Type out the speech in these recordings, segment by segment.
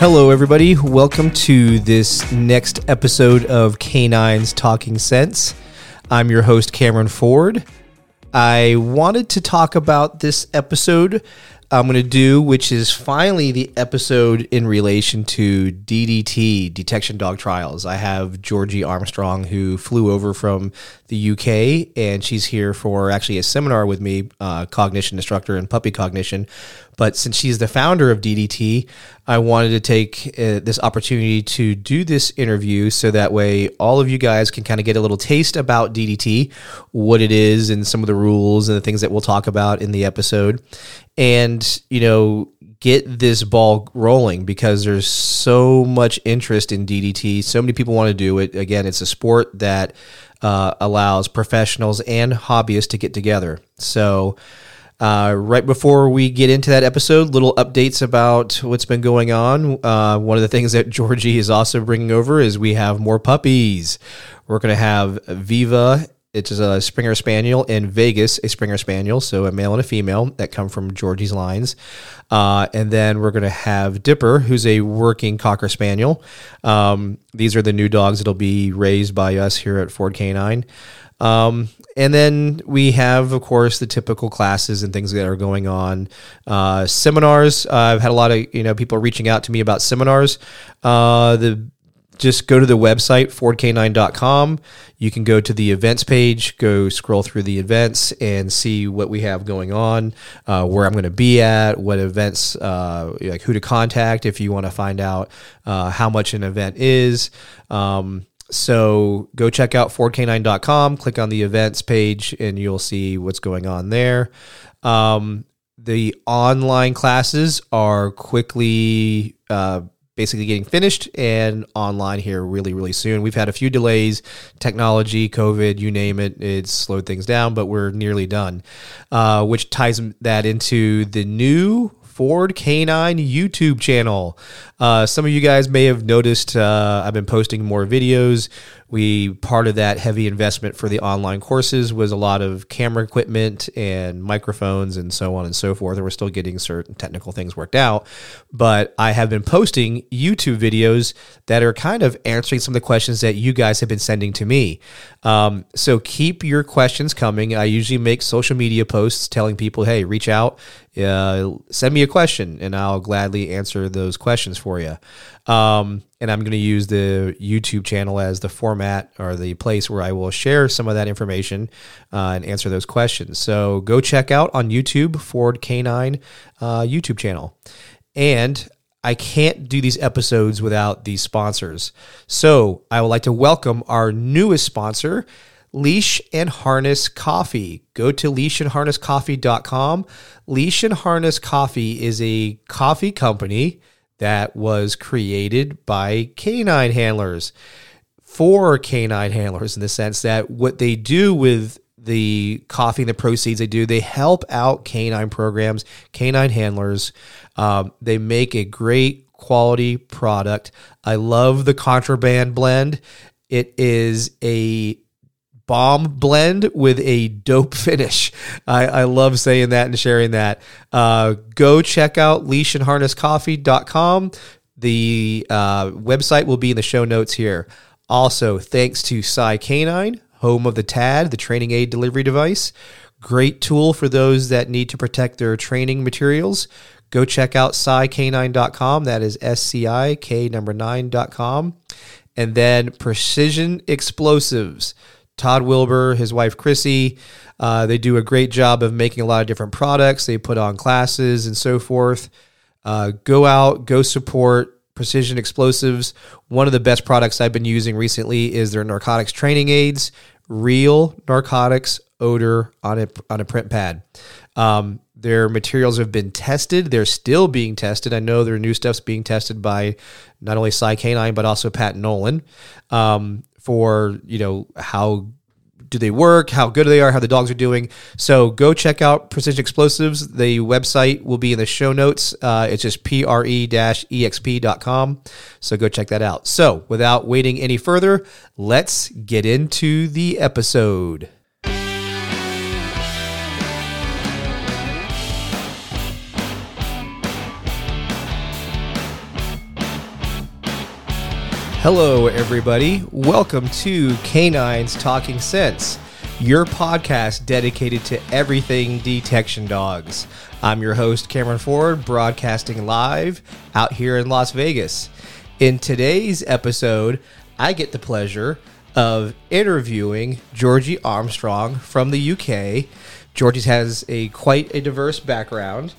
Hello, everybody. Welcome to this next episode of Canines Talking Sense. I'm your host, Cameron Ford. I wanted to talk about this episode I'm going to do, which is finally the episode in relation to DDT, detection dog trials. I have Georgie Armstrong, who flew over from the UK, and she's here for actually a seminar with me, uh, cognition instructor and puppy cognition. But since she's the founder of DDT, I wanted to take uh, this opportunity to do this interview so that way all of you guys can kind of get a little taste about DDT, what it is, and some of the rules and the things that we'll talk about in the episode and you know get this ball rolling because there's so much interest in DDT. So many people want to do it. Again, it's a sport that uh, allows professionals and hobbyists to get together. So. Uh, right before we get into that episode, little updates about what's been going on. Uh, one of the things that Georgie is also bringing over is we have more puppies. We're going to have Viva it's a Springer Spaniel and Vegas, a Springer Spaniel, so a male and a female that come from Georgie's lines. Uh, and then we're going to have Dipper, who's a working Cocker Spaniel. Um, these are the new dogs that'll be raised by us here at Ford Canine. Um, and then we have, of course, the typical classes and things that are going on. Uh, seminars. Uh, I've had a lot of you know people reaching out to me about seminars. Uh, the just go to the website fordk9.com you can go to the events page go scroll through the events and see what we have going on uh, where i'm going to be at what events uh, like who to contact if you want to find out uh, how much an event is. Um, so go check out fordk9.com click on the events page and you'll see what's going on there. Um, the online classes are quickly uh, basically getting finished and online here really, really soon. We've had a few delays, technology, COVID, you name it, it's slowed things down, but we're nearly done, uh, which ties that into the new Ford Canine YouTube channel. Uh, some of you guys may have noticed uh, I've been posting more videos we part of that heavy investment for the online courses was a lot of camera equipment and microphones and so on and so forth. And we're still getting certain technical things worked out. But i have been posting youtube videos that are kind of answering some of the questions that you guys have been sending to me. Um, so keep your questions coming. I usually make social media posts telling people hey reach out uh, send me a question and i'll gladly answer those questions for you um, and I'm going to use the YouTube channel as the format or the place where I will share some of that information uh, and answer those questions. So go check out on YouTube Ford Canine uh, YouTube channel. And I can't do these episodes without these sponsors. So I would like to welcome our newest sponsor, Leash and Harness Coffee. Go to leashandharnesscoffee.com. Leash and Harness Coffee is a coffee company that was created by canine handlers for canine handlers in the sense that what they do with the coffee and the proceeds they do, they help out canine programs, canine handlers. Um, they make a great quality product. I love the contraband blend. It is a bomb blend with a dope finish. I, I love saying that and sharing that. Uh, go check out leashandharnesscoffee.com. The uh, website will be in the show notes here. Also, thanks to Sci Canine, home of the TAD, the training aid delivery device. Great tool for those that need to protect their training materials. Go check out scicanine.com. That is S C I K number 9.com. And then Precision Explosives. Todd Wilbur, his wife Chrissy. Uh, they do a great job of making a lot of different products. They put on classes and so forth. Uh, go out, go support Precision Explosives. One of the best products I've been using recently is their narcotics training aids, real narcotics odor on a, on a print pad. Um, their materials have been tested. They're still being tested. I know their new stuff's being tested by not only Sci Canine, but also Pat Nolan. Um, for you know how do they work, how good they are, how the dogs are doing. So go check out Precision Explosives. The website will be in the show notes. Uh, it's just pre-exp.com. So go check that out. So without waiting any further, let's get into the episode. Hello, everybody. Welcome to Canines Talking Sense, your podcast dedicated to everything detection dogs. I'm your host, Cameron Ford, broadcasting live out here in Las Vegas. In today's episode, I get the pleasure of interviewing Georgie Armstrong from the UK. Georgie has a quite a diverse background,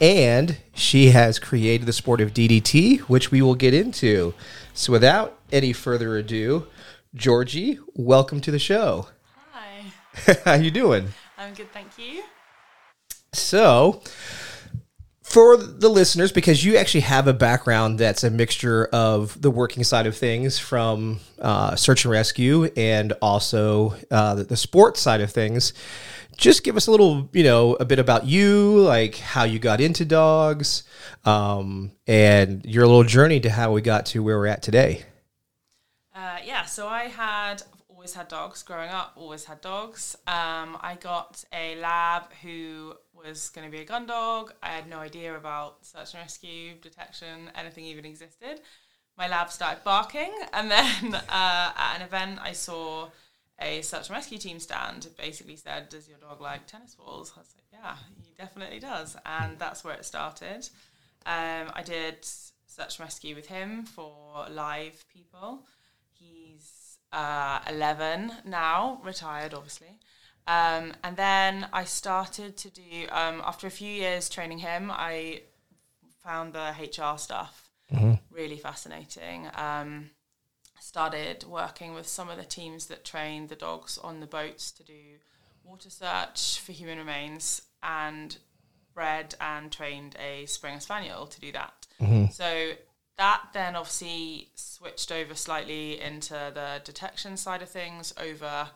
and she has created the sport of DDT, which we will get into. So, without any further ado, Georgie, welcome to the show. Hi, How you doing? I'm good, thank you. So, for the listeners, because you actually have a background that's a mixture of the working side of things from uh, search and rescue and also uh, the, the sports side of things, just give us a little, you know, a bit about you, like how you got into dogs, um, and your little journey to how we got to where we're at today. Uh, yeah, so I had always had dogs growing up. Always had dogs. Um, I got a lab who was going to be a gun dog. I had no idea about search and rescue, detection, anything even existed. My lab started barking, and then uh, at an event, I saw a search and rescue team stand. Basically said, "Does your dog like tennis balls?" I was like, "Yeah, he definitely does," and that's where it started. Um, I did search and rescue with him for live people. He's uh, 11 now, retired, obviously. Um, and then I started to do, um, after a few years training him, I found the HR stuff really fascinating. Um, started working with some of the teams that train the dogs on the boats to do water search for human remains and bred and trained a Springer Spaniel to do that. So that then obviously switched over slightly into the detection side of things over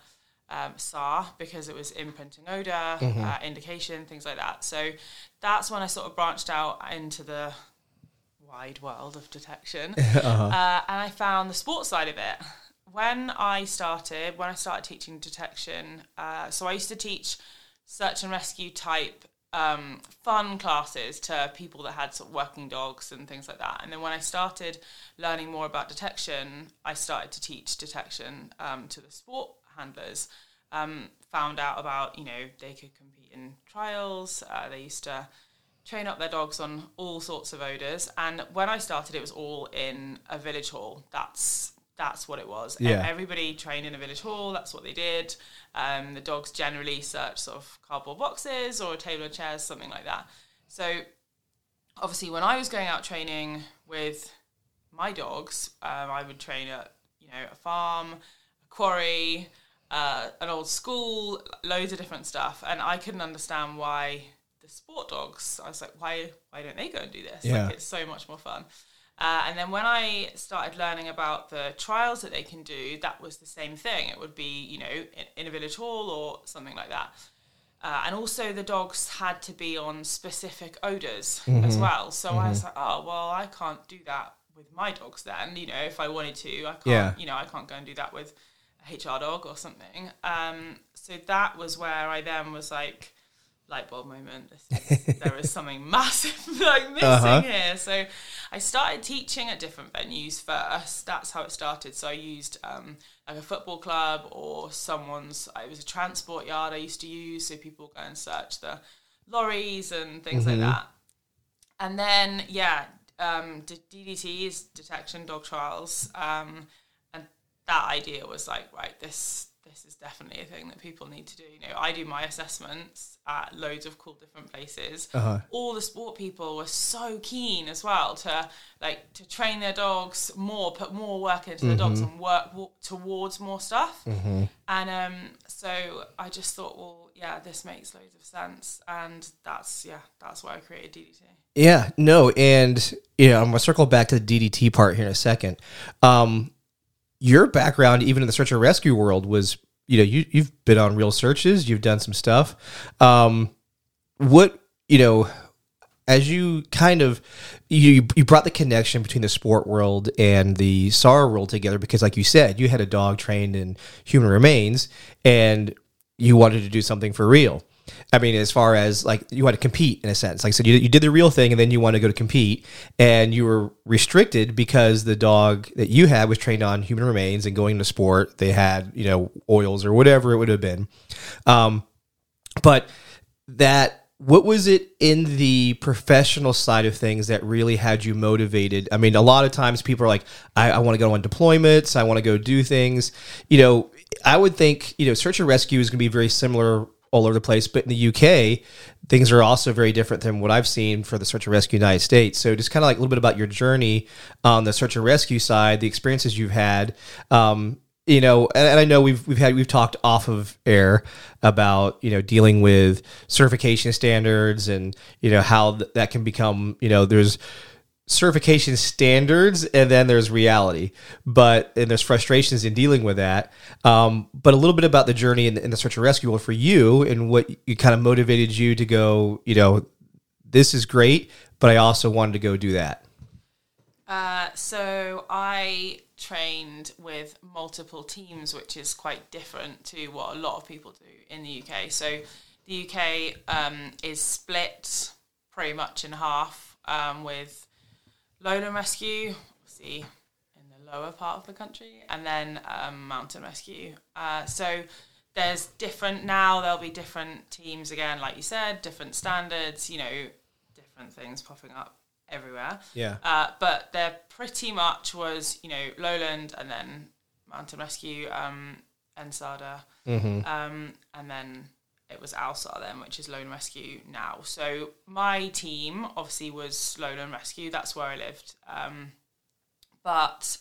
um, SAR because it was imprinting odor, uh, indication, things like that. So that's when I sort of branched out into the wide world of detection. uh, and I found the sports side of it. When I started, when I started teaching detection, uh, so I used to teach search and rescue type um, fun classes to people that had sort of working dogs and things like that. And then when I started learning more about detection, I started to teach detection um, to the sport handlers. Um, found out about, you know, they could compete in trials. Uh, they used to train up their dogs on all sorts of odors. And when I started, it was all in a village hall. That's that's what it was. Yeah. Everybody trained in a village hall. That's what they did. Um, the dogs generally search sort of cardboard boxes or a table of chairs, something like that. So obviously, when I was going out training with my dogs, um, I would train at you know a farm, a quarry, uh, an old school, loads of different stuff, and I couldn't understand why the sport dogs. I was like, why why don't they go and do this? Yeah. Like it's so much more fun. Uh, and then when I started learning about the trials that they can do, that was the same thing. It would be, you know, in, in a village hall or something like that. Uh, and also, the dogs had to be on specific odors as well. So I was like, oh, well, I can't do that with my dogs then. You know, if I wanted to, I can't, Yeah. you know, I can't go and do that with a HR dog or something. Um, so that was where I then was like, light bulb moment. This is, there is something massive like missing Uh-huh. here. So I started teaching at different venues first. That's how it started. So I used um, like a football club or someone's. It was a transport yard I used to use, so people go and search the lorries and things like that. And then yeah, um, DDT is detection dog trials, um, and that idea was like right this. This is definitely a thing that people need to do. You know, I do my assessments at loads of cool different places. Uh-huh. All the sport people were so keen as well to like to train their dogs more, put more work into their dogs, and work towards more stuff. And um, so I just thought, well, yeah, this makes loads of sense, and that's yeah, that's why I created DDT. Yeah, no, and yeah, I'm gonna circle back to the DDT part here in a second. Um, your background, even in the search and rescue world, was you know you you've been on real searches, you've done some stuff. Um, what you know, as you kind of you you brought the connection between the sport world and the SAR world together because, like you said, you had a dog trained in human remains, and you wanted to do something for real. I mean, as far as like you had to compete in a sense. Like I said, you, you did the real thing and then you want to go to compete and you were restricted because the dog that you had was trained on human remains and going to sport. They had, you know, oils or whatever it would have been. Um, but that what was it in the professional side of things that really had you motivated? I mean, a lot of times people are like, I, I want to go on deployments, I want to go do things. You know, I would think, you know, search and rescue is going to be very similar all over the place, but in the UK, things are also very different than what I've seen for the search and rescue United States. So, just kind of like a little bit about your journey on the search and rescue side, the experiences you've had, um, you know, and, and, I know we've we've had we've talked off of air about you know dealing with certification standards and you know how th- that can become you know there's certification standards and then there's reality. But and there's frustrations in dealing with that. Um, but a little bit about the journey in, in the search and rescue. For you and what you kind of motivated you to go you know this is great but i also wanted to go do that. Uh, so i trained with multiple teams, which is quite different to what a lot of people do in the UK. So the UK um, is split pretty much in half um, with Lowland Rescue, see in the lower part of the country, and then um, Mountain Rescue. Uh, so there's different now. There'll be different teams again, like you said, different standards. You know, different things popping up everywhere. Yeah. Uh, but there pretty much was, you know, Lowland and then Mountain Rescue, um, NSARDA, mm-hmm. um, and then it was ALSAR then, which is Lowland Rescue now. So my team obviously was Lowland Rescue. That's where I lived. Um, but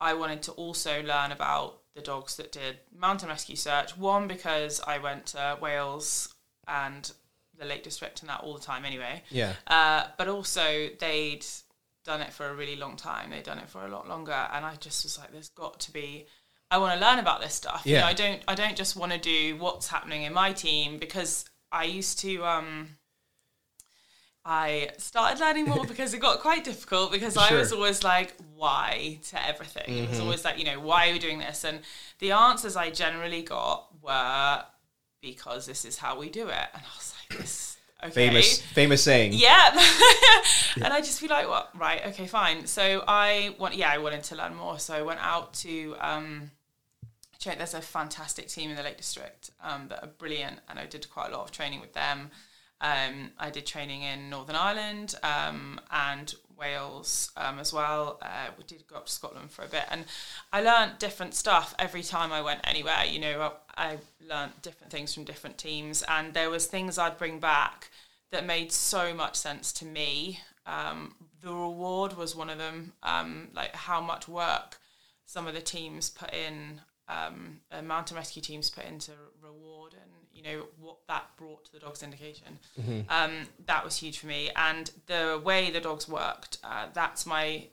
I wanted to also learn about the dogs that did mountain rescue search. One because I went to Wales and the Lake District and that all the time anyway. Yeah. Uh, but also they'd done it for a really long time. They'd done it for a lot longer, and I just was like, there's got to be. I want to learn about this stuff. Yeah. You know, I don't. I don't just want to do what's happening in my team because I used to. Um, I started learning more because it got quite difficult because sure. I was always like, why to everything. Mm-hmm. It was mm-hmm. always like, you know, why are we doing this? And the answers I generally got were because this is how we do it. And I was like, this okay. famous famous saying. Yeah. and I just feel like, what? Well, right, okay, fine. So I want, yeah, I wanted to learn more. So I went out to. Um, check. There's a fantastic team in the Lake District um, that are brilliant, and I did quite a lot of training with them. Um, I did training in Northern Ireland um, and Wales um, as well. Uh, we did go up to Scotland for a bit, and I learned different stuff every time I went anywhere. You know, I, I learned different things from different teams, and there was things I'd bring back that made so much sense to me. Um, the reward was one of them, um, like how much work some of the teams put in, um, uh, mountain rescue teams put into you know what that brought to the dog's indication. Mm-hmm. Um, that was huge for me, and the way the dogs worked. Uh, that's my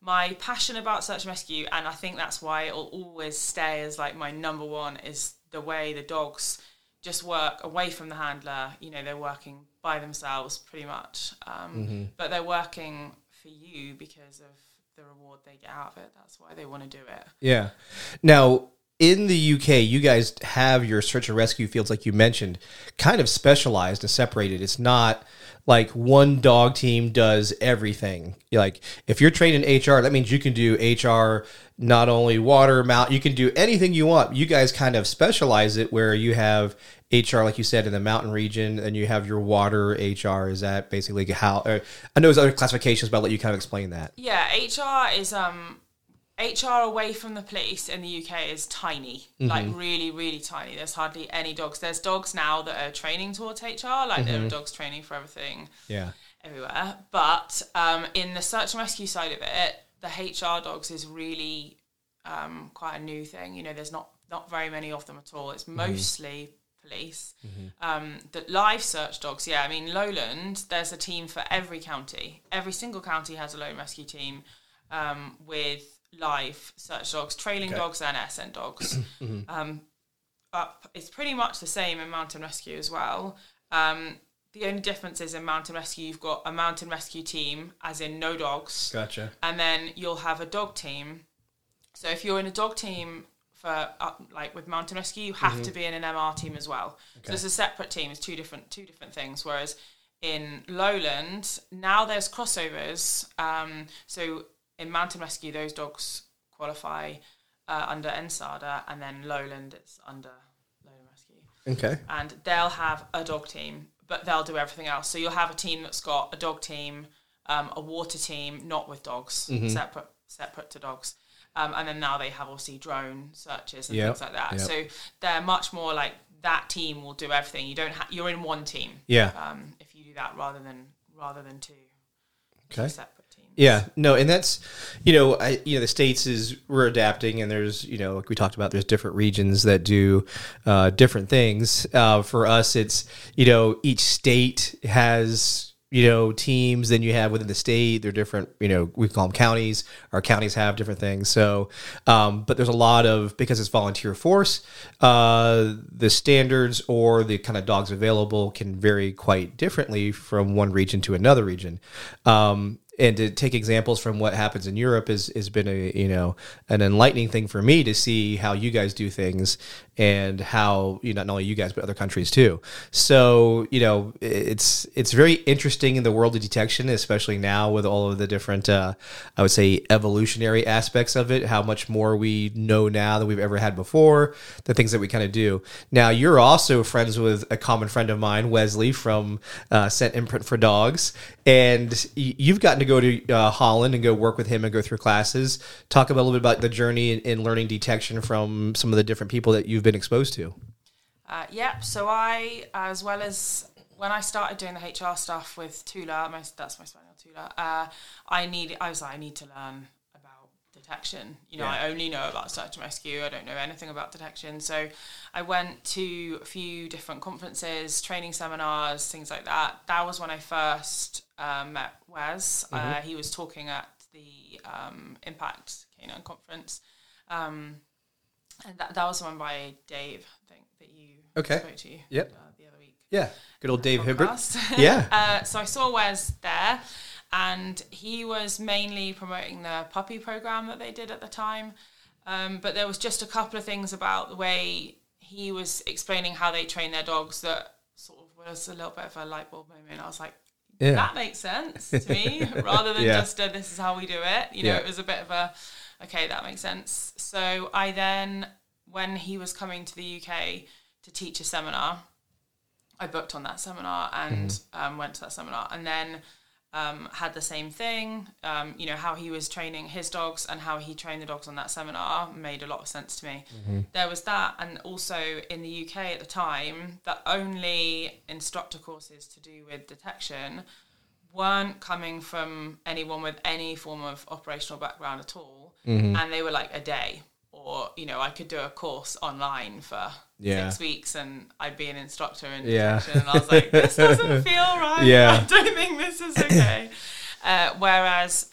my passion about search and rescue, and I think that's why it'll always stay as like my number one is the way the dogs just work away from the handler. You know, they're working by themselves pretty much, um, mm-hmm. but they're working for you because of the reward they get out of it. That's why they want to do it. Yeah. Now, in the UK, you guys have your search and rescue fields, like you mentioned, kind of specialized and separated. It's not like one dog team does everything. Like if you're trained in HR, that means you can do HR, not only water, mount, you can do anything you want. You guys kind of specialize it where you have HR, like you said, in the mountain region, and you have your water HR. Is that basically how? I know there's other classifications, but I'll let you kind of explain that. Yeah, HR is um HR away from the police in the UK is tiny, mm-hmm. like really, really tiny. There's hardly any dogs. There's dogs now that are training towards HR, like mm-hmm. there are mm-hmm. dogs training for everything. Yeah. Everywhere. But um, in the search and rescue side of it, the HR dogs is really um, quite a new thing. You know, there's not not very many of them at all. It's mm-hmm. mostly mm-hmm. police. Um, the live search dogs, yeah. I mean, Lowland, there's a team for every county. Every single county has a lone rescue team um, with live search dogs, trailing okay. dogs, and SN dogs. mm-hmm. um, up, it's pretty much the same in mountain rescue as well. Um, the only difference is in mountain rescue, you've got a mountain rescue team, as in no dogs. Gotcha. And then you'll have a dog team. So if you're in a dog team for uh, like with mountain rescue, you have Mm-hmm. to be in an MR team as well. So it's a separate team. It's two different two different things. Whereas in lowland now there's crossovers. Um, so in mountain rescue, those dogs qualify uh, under NSARDA, and then lowland it's under lowland rescue Okay. and they'll have a dog team, but they'll do everything else. So you'll have a team that's got a dog team, um, a water team, not with dogs, Mm-hmm. separate separate to dogs. Um, and then now they have obviously drone searches and Yep, things like that. yep. So they're much more like that team will do everything. You don't have you're in one team. Yeah. Um, if you do that rather than rather than two, Okay. two. Yeah, no, and that's you know, I you know the states is we're adapting, and there's you know like we talked about, there's different regions that do uh, different things. Uh, for us, it's you know each state has you know teams. Then you have within the state, they're different. You know, we call them counties. Our counties have different things. So, um, but there's a lot of because it's volunteer force, uh, the standards or the kind of dogs available can vary quite differently from one region to another region. Um, and to take examples from what happens in Europe is has been a you know an enlightening thing for me to see how you guys do things and how you know not only you guys but other countries too. So you know it's it's very interesting in the world of detection, especially now with all of the different uh, I would say evolutionary aspects of it. How much more we know now than we've ever had before. The things that we kind of do now. You're also friends with a common friend of mine, Wesley from uh, Scent Imprint for Dogs, and you've gotten to go to uh, Holland and go work with him and go through classes. Talk about a little bit about the journey in, in learning detection from some of the different people that you've been exposed to. Uh, yep. So I, as well as when I started doing the HR stuff with Tula, my, that's my spaniel Tula. Uh, I need. I was like, I need to learn about detection. You know, Yeah. I only know about search and rescue. I don't know anything about detection. So I went to a few different conferences, training seminars, things like that. That was when I first uh, met Wes. Uh, he was talking at the um, Impact Canine conference. Um, and that, that was one by Dave, I think, that you Okay. spoke to Yep. uh, the other week. Yeah, good old Dave Hibbert. Yeah. uh, so I saw Wes there, and he was mainly promoting the puppy program that they did at the time. Um, but there was just a couple of things about the way he was explaining how they train their dogs that sort of was a little bit of a light bulb moment. I was like, Yeah. that makes sense to me, rather than Yeah. just a, this is how we do it. You know, Yeah. it was a bit of a okay, that makes sense. So I then, when he was coming to the UK to teach a seminar, I booked on that seminar and um, went to that seminar, and then um, had the same thing. Um, you know how he was training his dogs and how he trained the dogs on that seminar made a lot of sense to me. There was that, and also in the UK at the time, the only instructor courses to do with detection weren't coming from anyone with any form of operational background at all, and they were like a day. Or you know, I could do a course online for Yeah. six weeks, and I'd be an instructor in Yeah. And I was like, this doesn't feel right. Yeah. I don't think this is okay. uh, whereas,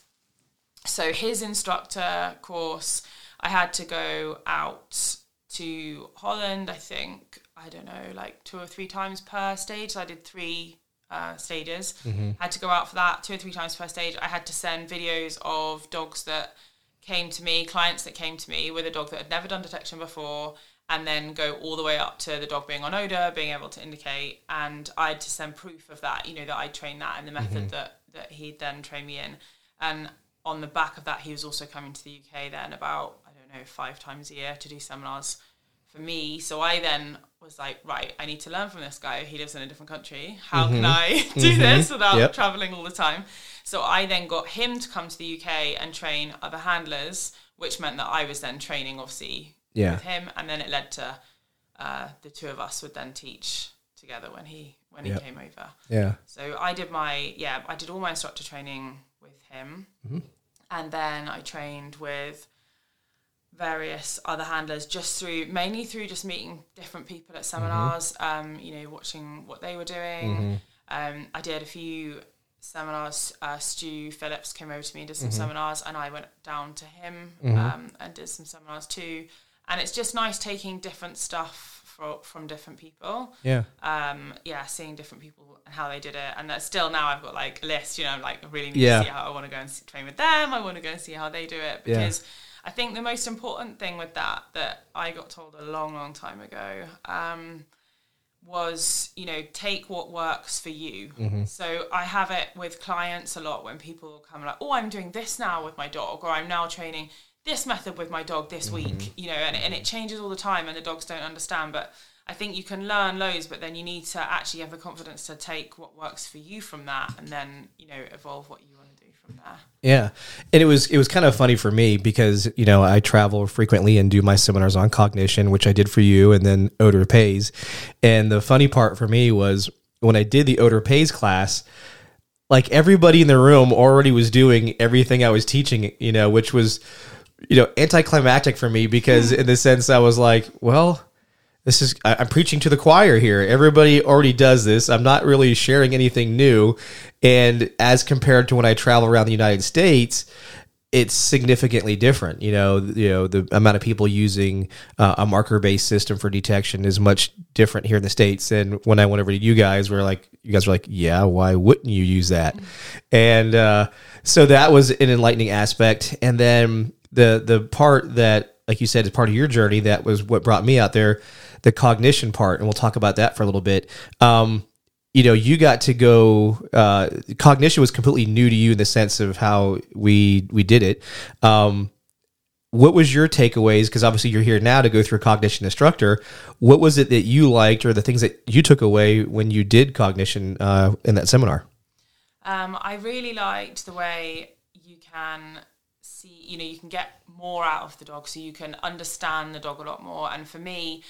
so his instructor course, I had to go out to Holland. I think I don't know, like two or three times per stage. So I did three uh, stages. Had to go out for that two or three times per stage. I had to send videos of dogs that came to me, clients that came to me with a dog that had never done detection before, and then go all the way up to the dog being on odor, being able to indicate, and I had to send proof of that. You know that I trained that in the method mm-hmm. that that he then trained me in, and on the back of that, he was also coming to the UK then about I don't know five times a year to do seminars for me. So I then was like, right, I need to learn from this guy. He lives in a different country. How can mm-hmm. I do mm-hmm. this without Yep. traveling all the time? So I then got him to come to the UK and train other handlers, which meant that I was then training, obviously, Yeah. with him, and then it led to uh, the two of us would then teach together when he when Yep. he came over. Yeah. So I did my yeah, I did all my instructor training with him, and then I trained with various other handlers just through mainly through just meeting different people at seminars. Um, you know, watching what they were doing. Um, I did a few seminars. Uh, Stu Phillips came over to me and did some seminars, and I went down to him um, and did some seminars too. And it's just nice taking different stuff for, from different people Yeah. um, yeah, seeing different people and how they did it, and that's still now I've got like a list. You know, I'm like I really need Yeah. to see how I want to go and see, train with them. I want to go and see how they do it Yeah. because I think the most important thing with that that I got told a long, long time ago um, was, you know, take what works for you. Mm-hmm. So I have it with clients a lot when people come like, oh, I'm doing this now with my dog, or I'm now training this method with my dog this Mm-hmm. week, you know, and, and it changes all the time and the dogs don't understand. But I think you can learn loads, but then you need to actually have the confidence to take what works for you from that and then, you know, evolve what you want to do from there. Yeah, and it was it was kind of funny for me because you know I travel frequently and do my seminars on cognition, which I did for you, and then Odor Pays. And the funny part for me was when I did the Odor Pays class, like everybody in the room already was doing everything I was teaching, you know, which was you know anticlimactic for me because hmm. in the sense I was like, well. This is I'm preaching to the choir here. Everybody already does this. I'm not really sharing anything new. And as compared to when I travel around the United States, it's significantly different. You know, you know the amount of people using uh, a marker-based system for detection is much different here in the states. And when I went over to you guys, we're like, you guys were like, yeah, why wouldn't you use that? And uh, so that was an enlightening aspect. And then the the part that, like you said, is part of your journey that was what brought me out there, the cognition part, and we'll talk about that for a little bit. Um, you know, you got to go. Uh, cognition was completely new to you in the sense of how we we did it. Um, what was your takeaways? Because obviously you're here now to go through cognition instructor. What was it that you liked, or the things that you took away when you did cognition uh, in that seminar? Um, I really liked the way you can see, you know, you can get more out of the dog, so you can understand the dog a lot more. And for me,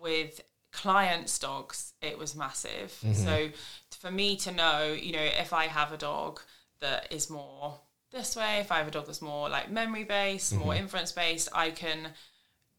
with clients' dogs, it was massive. Mm-hmm. So for me to know, you know, if I have a dog that is more this way, if I have a dog that's more like memory based, more mm-hmm. inference based, I can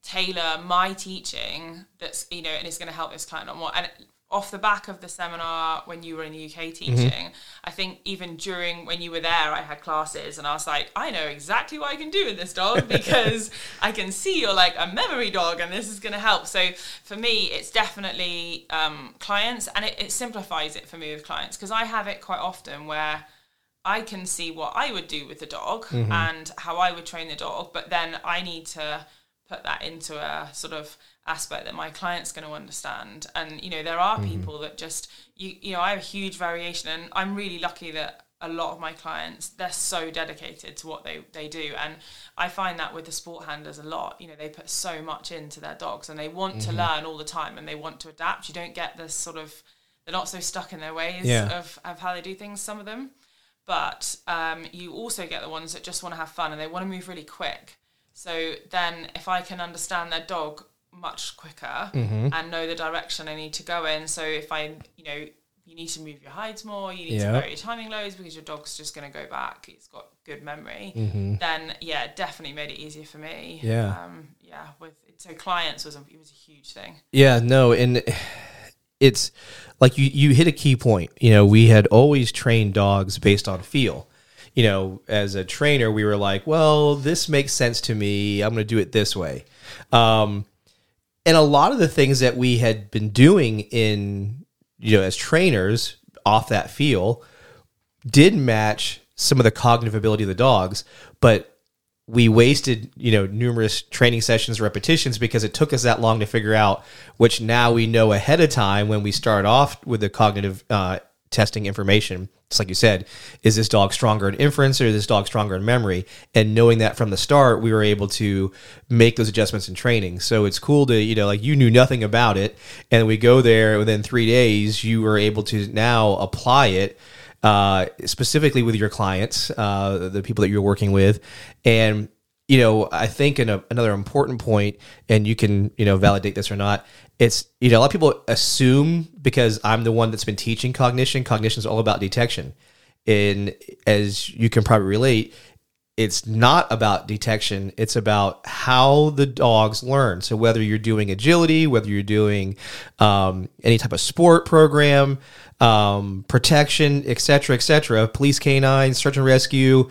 tailor my teaching that's you know and it's going to help this client a lot more. And off the back of the seminar when you were in the UK teaching I think even during when you were there I had classes and I was like I know exactly what I can do with this dog because I can see you're like a memory dog and this is going to help. So for me it's definitely um, clients and it, it simplifies it for me with clients because I have it quite often where I can see what I would do with the dog and how I would train the dog, but then I need to put that into a sort of aspect that my client's going to understand. And you know, there are people that just you you know, I have a huge variation, and I'm really lucky that a lot of my clients they're so dedicated to what they they do and i find that with the sport handlers a lot you know they put so much into their dogs and they want to learn all the time and they want to adapt you don't get this sort of they're not so stuck in their ways Yeah. of, of how they do things some of them but um, you also get the ones that just want to have fun and they want to move really quick. So then, if I can understand their dog much quicker and know the direction I need to go in, so if I, you know, you need to move your hides more, you need Yeah. to vary your timing loads because your dog's just going to go back. It's got good memory. Then, yeah, definitely made it easier for me. Yeah. um, yeah. With so clients was a, it was a huge thing. Yeah, no, and it's like you you hit a key point. You know, we had always trained dogs based on feel. You know, as a trainer, we were like, well, this makes sense to me. I'm going to do it this way. Um, and a lot of the things that we had been doing in you know as trainers off that feel did match some of the cognitive ability of the dogs, but we wasted you know numerous training sessions repetitions because it took us that long to figure out which now we know ahead of time when we start off with the cognitive uh, testing information it's like you said is this dog stronger in inference or is this dog stronger in memory and knowing that from the start we were able to make those adjustments in training so it's cool to you know like you knew nothing about it and we go there within three days you were able to now apply it uh, specifically with your clients, uh, the people that you're working with, and you know, I think in a, another important point, and you can you know validate this or not. It's you know a lot of people assume because I'm the one that's been teaching cognition. Cognition is all about detection, and as you can probably relate, it's not about detection. It's about how the dogs learn. So whether you're doing agility whether you're doing um, any type of sport program um, protection etc etc police canine search and rescue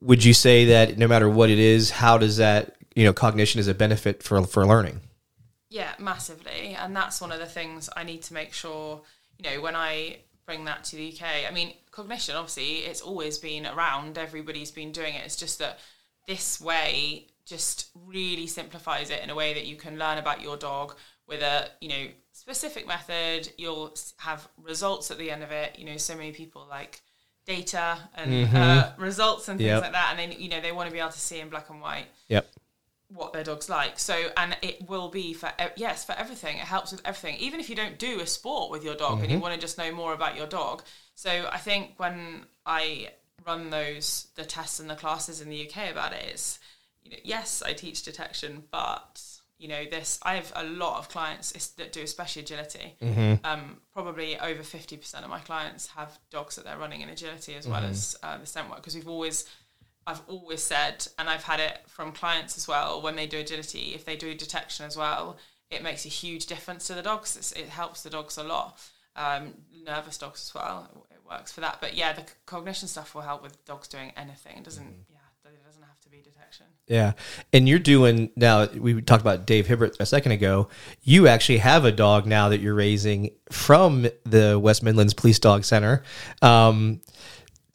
would you say that no matter what it is how does that you know cognition is a benefit for for learning Yeah, massively. And that's one of the things I need to make sure, you know, when I bring that to the UK. I mean, cognition, obviously, it's always been around, everybody's been doing it. It's just that this way just really simplifies it in a way that you can learn about your dog with a you know specific method. You'll have results at the end of it. You know, so many people like data and uh, results and things Yep. like that, and then, you know they want to be able to see in black and white Yep. What their dog's like. So, and it will be for yes for everything. It helps with everything, even if you don't do a sport with your dog and you want to just know more about your dog. So, I think when I run those the tests and the classes in the UK about it, it's you know yes I teach detection, but you know this I have a lot of clients that do especially agility. Um, probably over fifty percent of my clients have dogs that they're running in agility as well as uh, the scent work because we've always I've always said, and I've had it from clients as well, when they do agility, if they do detection as well, it makes a huge difference to the dogs. It's, it helps the dogs a lot. Um, nervous dogs as well, it works for that. But yeah, the c- cognition stuff will help with dogs doing anything. It doesn't, yeah, it doesn't have to be detection. Yeah. And you're doing now, we talked about Dave Hibbert a second ago. You actually have a dog now that you're raising from the West Midlands Police Dog Center. Um,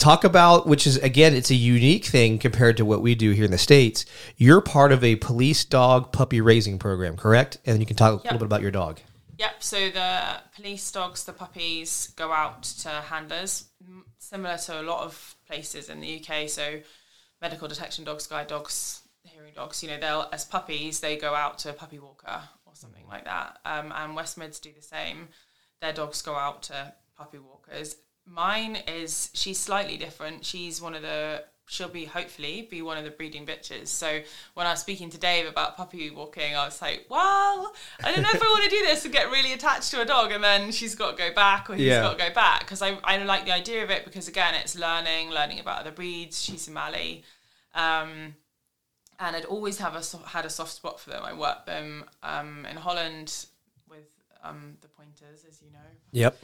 talk about, which is, again, it's a unique thing compared to what we do here in the States. You're part of a police dog puppy raising program, correct? And you can talk a little bit about your dog. Yep. So the police dogs, the puppies, go out to handlers, similar to a lot of places in the UK. So medical detection dogs, guide dogs, hearing dogs. You know, they'll as puppies they go out to a puppy walker or something like that. Um, and West Mids do the same. Their dogs go out to puppy walkers. Mine is she's slightly different. She's one of the she'll be hopefully be one of the breeding bitches. So when I was speaking to Dave about puppy walking, I was like, well, I don't know if I want to do this and get really attached to a dog, and then she's got to go back or he's Yeah. got to go back because I I like the idea of it because again it's learning, learning about other breeds. She's Somali. Um, and I'd always have a had a soft spot for them. I worked them um, in Holland with um, the pointers, as you know, Yep.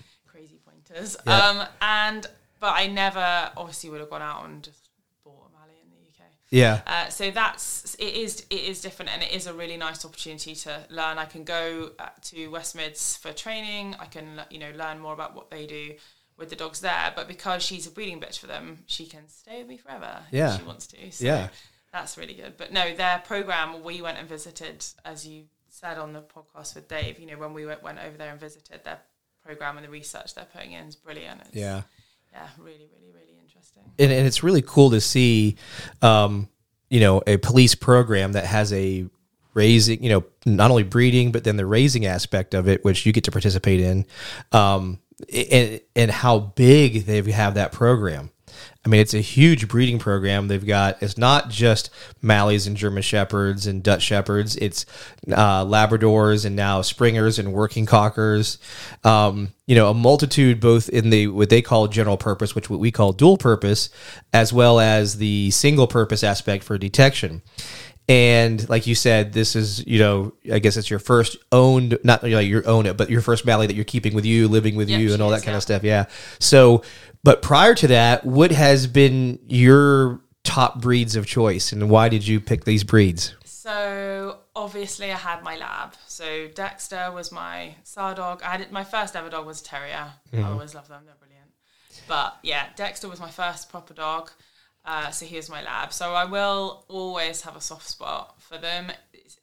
Yeah. Um, and but I never obviously would have gone out and just bought a Mali in the UK. Yeah. Uh, so that's it is it is different and it is a really nice opportunity to learn. I can go uh, to West Mids for training. I can you know learn more about what they do with the dogs there. But because she's a breeding bitch for them, she can stay with me forever Yeah. if she wants to. So Yeah. that's really good. But no, their program we went and visited as you said on the podcast with Dave. You know when we went, went over there and visited their program and the research they're putting in is brilliant. It's, Yeah. yeah, really, really, really interesting. and, and it's really cool to see um, you know a police program that has a raising you know not only breeding but then the raising aspect of it which you get to participate in um, and, and how big they have that program I mean, it's a huge breeding program. They've got it's not just Malleys and German Shepherds and Dutch Shepherds. It's uh, Labradors and now Springers and Working Cockers. Um, you know, a multitude both in the what they call general purpose, which what we call dual purpose, as well as the single purpose aspect for detection. And like you said, this is you know I guess it's your first owned not like you own it, but your first Malley that you're keeping with you, living with Yeah, you, and all that kind of stuff. Yeah. So, but prior to that, what has been your top breeds of choice, and why did you pick these breeds? So obviously, I had my lab. So Dexter was my SAR dog. I had my first ever dog was a terrier. I mm-hmm. always love them; they're brilliant. But yeah, Dexter was my first proper dog. Uh, so here's my lab. So I will always have a soft spot for them.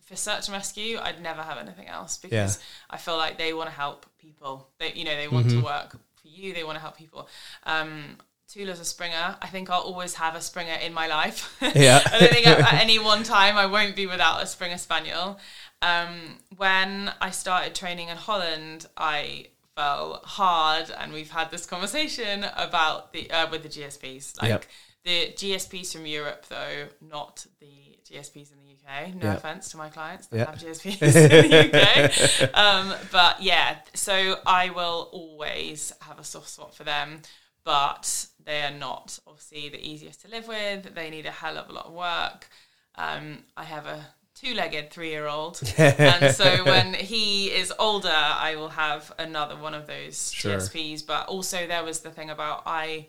For search and rescue, I'd never have anything else because I feel like they want to help people. They, you know, they want to work for you. They want to help people. Um, Tula's a Springer. I think I'll always have a Springer in my life. Yeah. I don't think at, at any one time I won't be without a Springer Spaniel. Um, when I started training in Holland, I fell hard, and we've had this conversation about the uh, with the GSPs. Like Yep. The GSPs from Europe, though, not the GSPs in the UK. No Yep. offense to my clients that Yep. have GSPs in the UK. Um, but yeah, so I will always have a soft spot for them, but they are not obviously the easiest to live with. They need a hell of a lot of work. Um, I have a two-legged three-year-old, and so when he is older, I will have another one of those Sure. GSPs. But also, there was the thing about I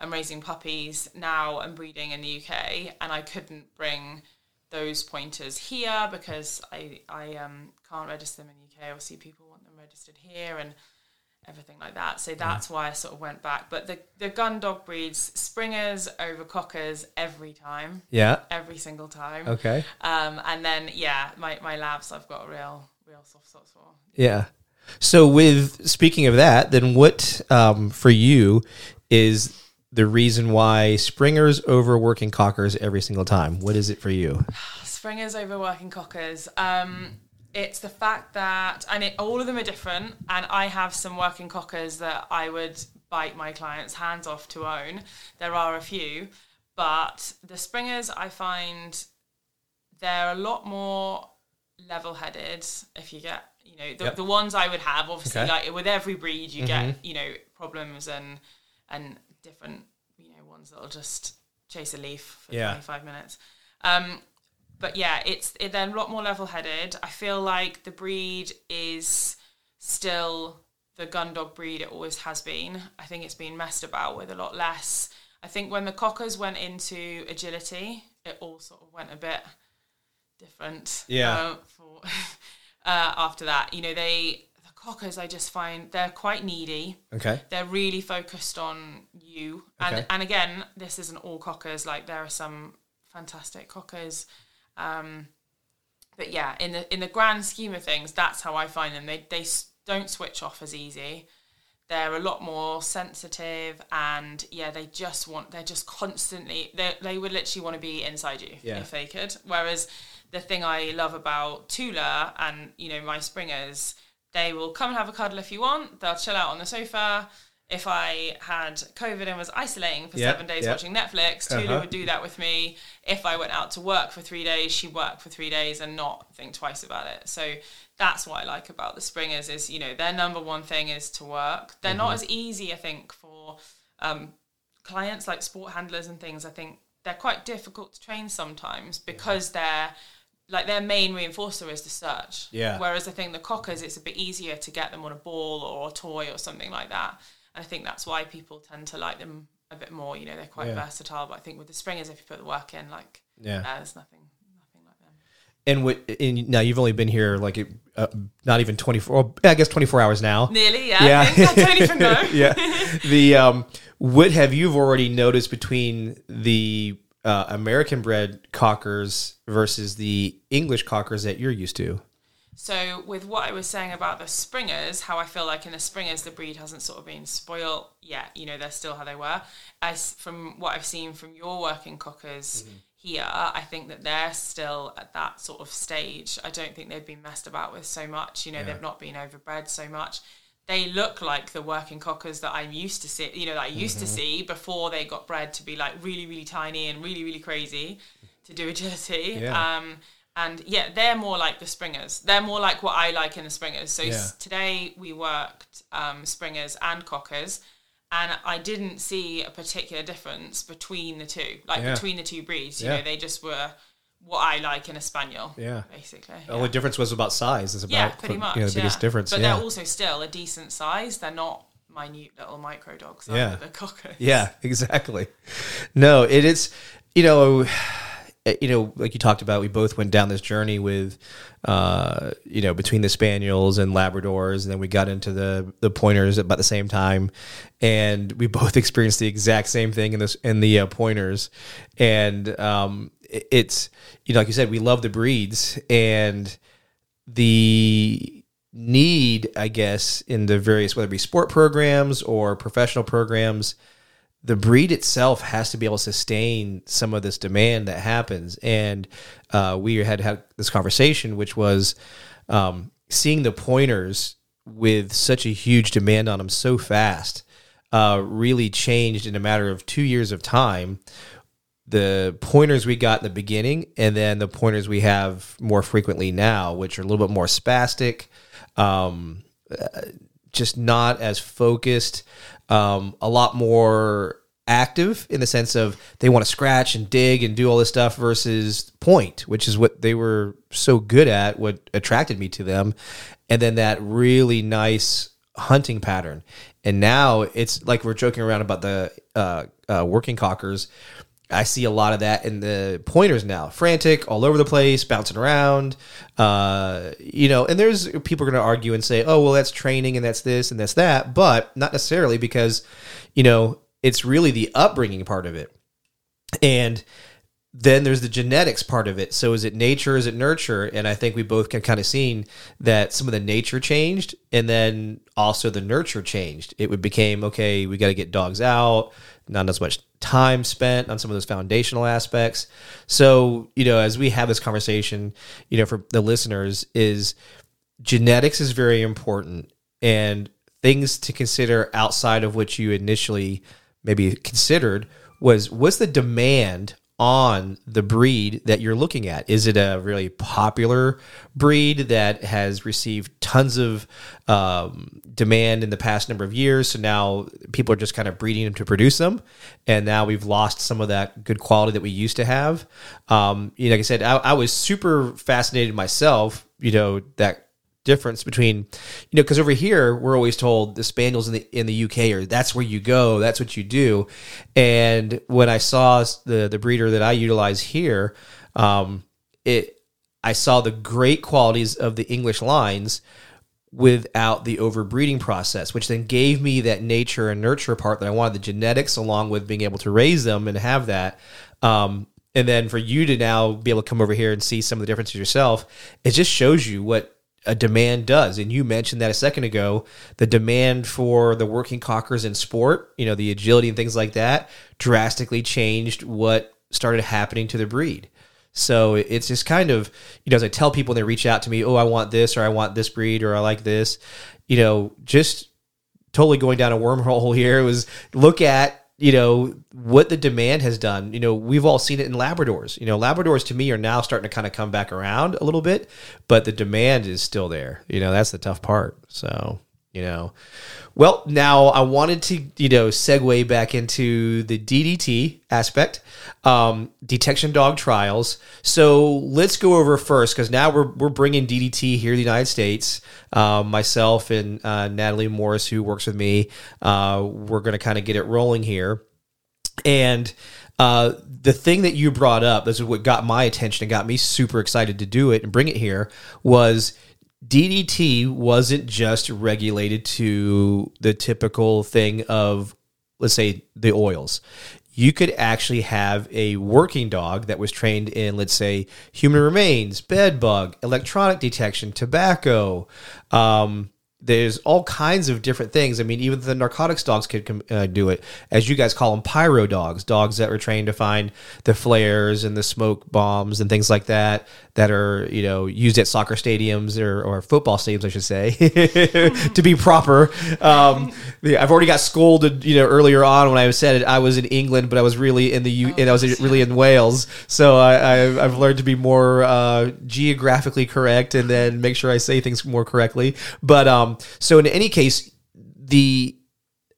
am raising puppies now and breeding in the UK, and I couldn't bring those pointers here because I I um can't register them in the UK. Obviously, people want them registered here, and everything like that. So that's why I sort of went back. But the the gun dog breeds springers over cockers every time, Yeah. every single time. Okay. Um, and then yeah, my my labs I've got a real real soft spots for. Yeah. So, with speaking of that, then what um, for you is the reason why springers overworking cockers every single time? What is it for you? Springers overworking cockers. Um, it's the fact that, and it, all of them are different. And I have some working cockers that I would bite my clients' hands off to own. There are a few, but the springers I find they're a lot more level-headed. If you get, you know, the, Yep. the ones I would have, obviously, Okay. like with every breed, you get, you know, problems and and different, you know, ones that'll just chase a leaf for Yeah. 25 minutes. Um, but yeah, it's it, they're a lot more level-headed. I feel like the breed is still the gun dog breed it always has been. I think it's been messed about with a lot less. I think when the cockers went into agility, it all sort of went a bit different. Yeah. uh, for, uh, after that, you know, they the cockers I just find they're quite needy Okay. they're really focused on you. And Okay. and again this isn't all cockers like there are some fantastic cockers. Um but yeah in the in the grand scheme of things that's how i find them. They they don't switch off as easy. They're a lot more sensitive and yeah they just want they're just constantly they they would literally want to be inside you Yeah. if they could. Whereas the thing i love about tula and you know my springers they will come and have a cuddle if you want. They'll chill out on the sofa if I had COVID and was isolating for seven days watching Netflix, Tula Uh-huh. would do that with me. If I went out to work for three days, she'd work for three days and not think twice about it. So that's what I like about the Springers is, you know, their number one thing is to work. They're not Mm-hmm. as easy, I think, for um, clients like sport handlers and things. I think they're quite difficult to train sometimes because they're like their main reinforcer is the search. Yeah. Whereas I think the cockers, it's a bit easier to get them on a ball or a toy or something like that. I think that's why people tend to like them a bit more. You know, they're quite Yeah. versatile. But I think with the springers, if you put the work in, like Yeah. uh, there's nothing, nothing like them. And what? And now you've only been here like uh, not even twenty four. I guess twenty four hours now. Nearly, yeah. Yeah. I. I don't even know. yeah. The um, what have you already noticed between the uh, American bred cockers versus the English cockers that you're used to? So with what I was saying about the springers, how I feel like in the springers the breed hasn't sort of been spoiled yet. You know, they're still how they were. As from what I've seen from your working cockers here, I think that they're still at that sort of stage. I don't think they've been messed about with so much. You know, they've not been overbred so much. They look like the working cockers that I'm used to see. You know, that I used to see before they got bred to be like really, really tiny and really, really crazy to do agility. Yeah. Um, and yeah, they're more like the springers. They're more like what I like in the springers. So Yeah. s- today we worked um, springers and cockers, and I didn't see a particular difference between the two, like Yeah. between the two breeds. You Yeah. know, they just were what I like in a spaniel. Yeah. basically. The only difference was about size. Is about yeah, pretty much. you know, the biggest yeah. difference. But they're also still a decent size. They're not minute little micro dogs. Yeah. The cockers. Yeah, exactly. No, it is. You know, you know, like you talked about, we both went down this journey with, uh, you know, between the spaniels and Labradors, and then we got into the the pointers about the same time, and we both experienced the exact same thing in this in the uh, pointers, and um, it- it's you know, like you said, we love the breeds and the need, I guess, in the various whether it be sport programs or professional programs, the breed itself has to be able to sustain some of this demand that happens. And uh, we had had this conversation, which was um, seeing the pointers with such a huge demand on them so fast, uh, really changed in a matter of two years of time. The pointers we got in the beginning, and then the pointers we have more frequently now, which are a little bit more spastic, um, uh, just not as focused, um, a lot more active in the sense of they want to scratch and dig and do all this stuff versus point, which is what they were so good at, what attracted me to them. And then that really nice hunting pattern. And now it's like we're joking around about the uh, uh, working cockers. I see a lot of that in the pointers now, frantic, all over the place, bouncing around. Uh, you know, and there's people are going to argue and say, "Oh, well, that's training and that's this and that's that," but not necessarily because, you know, it's really the upbringing part of it. And then there's the genetics part of it. So is it nature? Is it nurture? And I think we both can kind of seen that some of the nature changed, and then also the nurture changed. It became okay. We got to get dogs out. Not as much time spent on some of those foundational aspects. So you know, as we have this conversation, you know, for the listeners, is genetics is very important, and things to consider outside of what you initially maybe considered was what's the demand on the breed that you're looking at. Is it a really popular breed that has received tons of um, demand in the past number of years? So now people are just kind of breeding them to produce them, and now we've lost some of that good quality that we used to have. Um, you know, like I said, I, I was super fascinated myself. You know that difference between you know because over here we're always told the spaniels in the in the UK are that's where you go that's what you do. And when I saw the the breeder that I utilize here um it I saw the great qualities of the English lines without the overbreeding process which then gave me that nature and nurture part that I wanted the genetics along with being able to raise them and have that. Um and then for you to now be able to come over here and see some of the differences yourself it just shows you what a demand does. And you mentioned that a second ago, the demand for the working cockers in sport, you know, the agility and things like that drastically changed what started happening to the breed. So it's just kind of, you know, as I tell people they reach out to me, oh, I want this or I want this breed or I like this, you know, just totally going down a wormhole here was look at you know what the demand has done. You know we've all seen it in labradors. You know labradors to me are now starting to kind of come back around a little bit but the demand is still there. You know that's the tough part so you know? Well now i wanted to you know segue back into the ddt aspect um, detection dog trials. So let's go over first because now we're, we're bringing ddt here in the united states. Um, myself and uh, natalie morris who works with me uh, we're going to kind of get it rolling here. And uh, the thing that you brought up, this is what got my attention and got me super excited to do it and bring it here, was DDT wasn't just regulated to the typical thing of, let's say, the oils. You could actually have a working dog that was trained in, let's say, human remains, bed bug, electronic detection, tobacco, um, there's all kinds of different things. I mean, even the narcotics dogs could uh, do it, as you guys call them, pyro dogs, dogs that were trained to find the flares and the smoke bombs and things like that that are you know used at soccer stadiums or, or football stadiums, I should say, to be proper. Um, I've already got scolded, you know, earlier on when I said it. I was in England, but I was really in the U, and I was really in Wales. So I, I, have learned to be more uh, geographically correct and then make sure I say things more correctly. But um, so in any case, the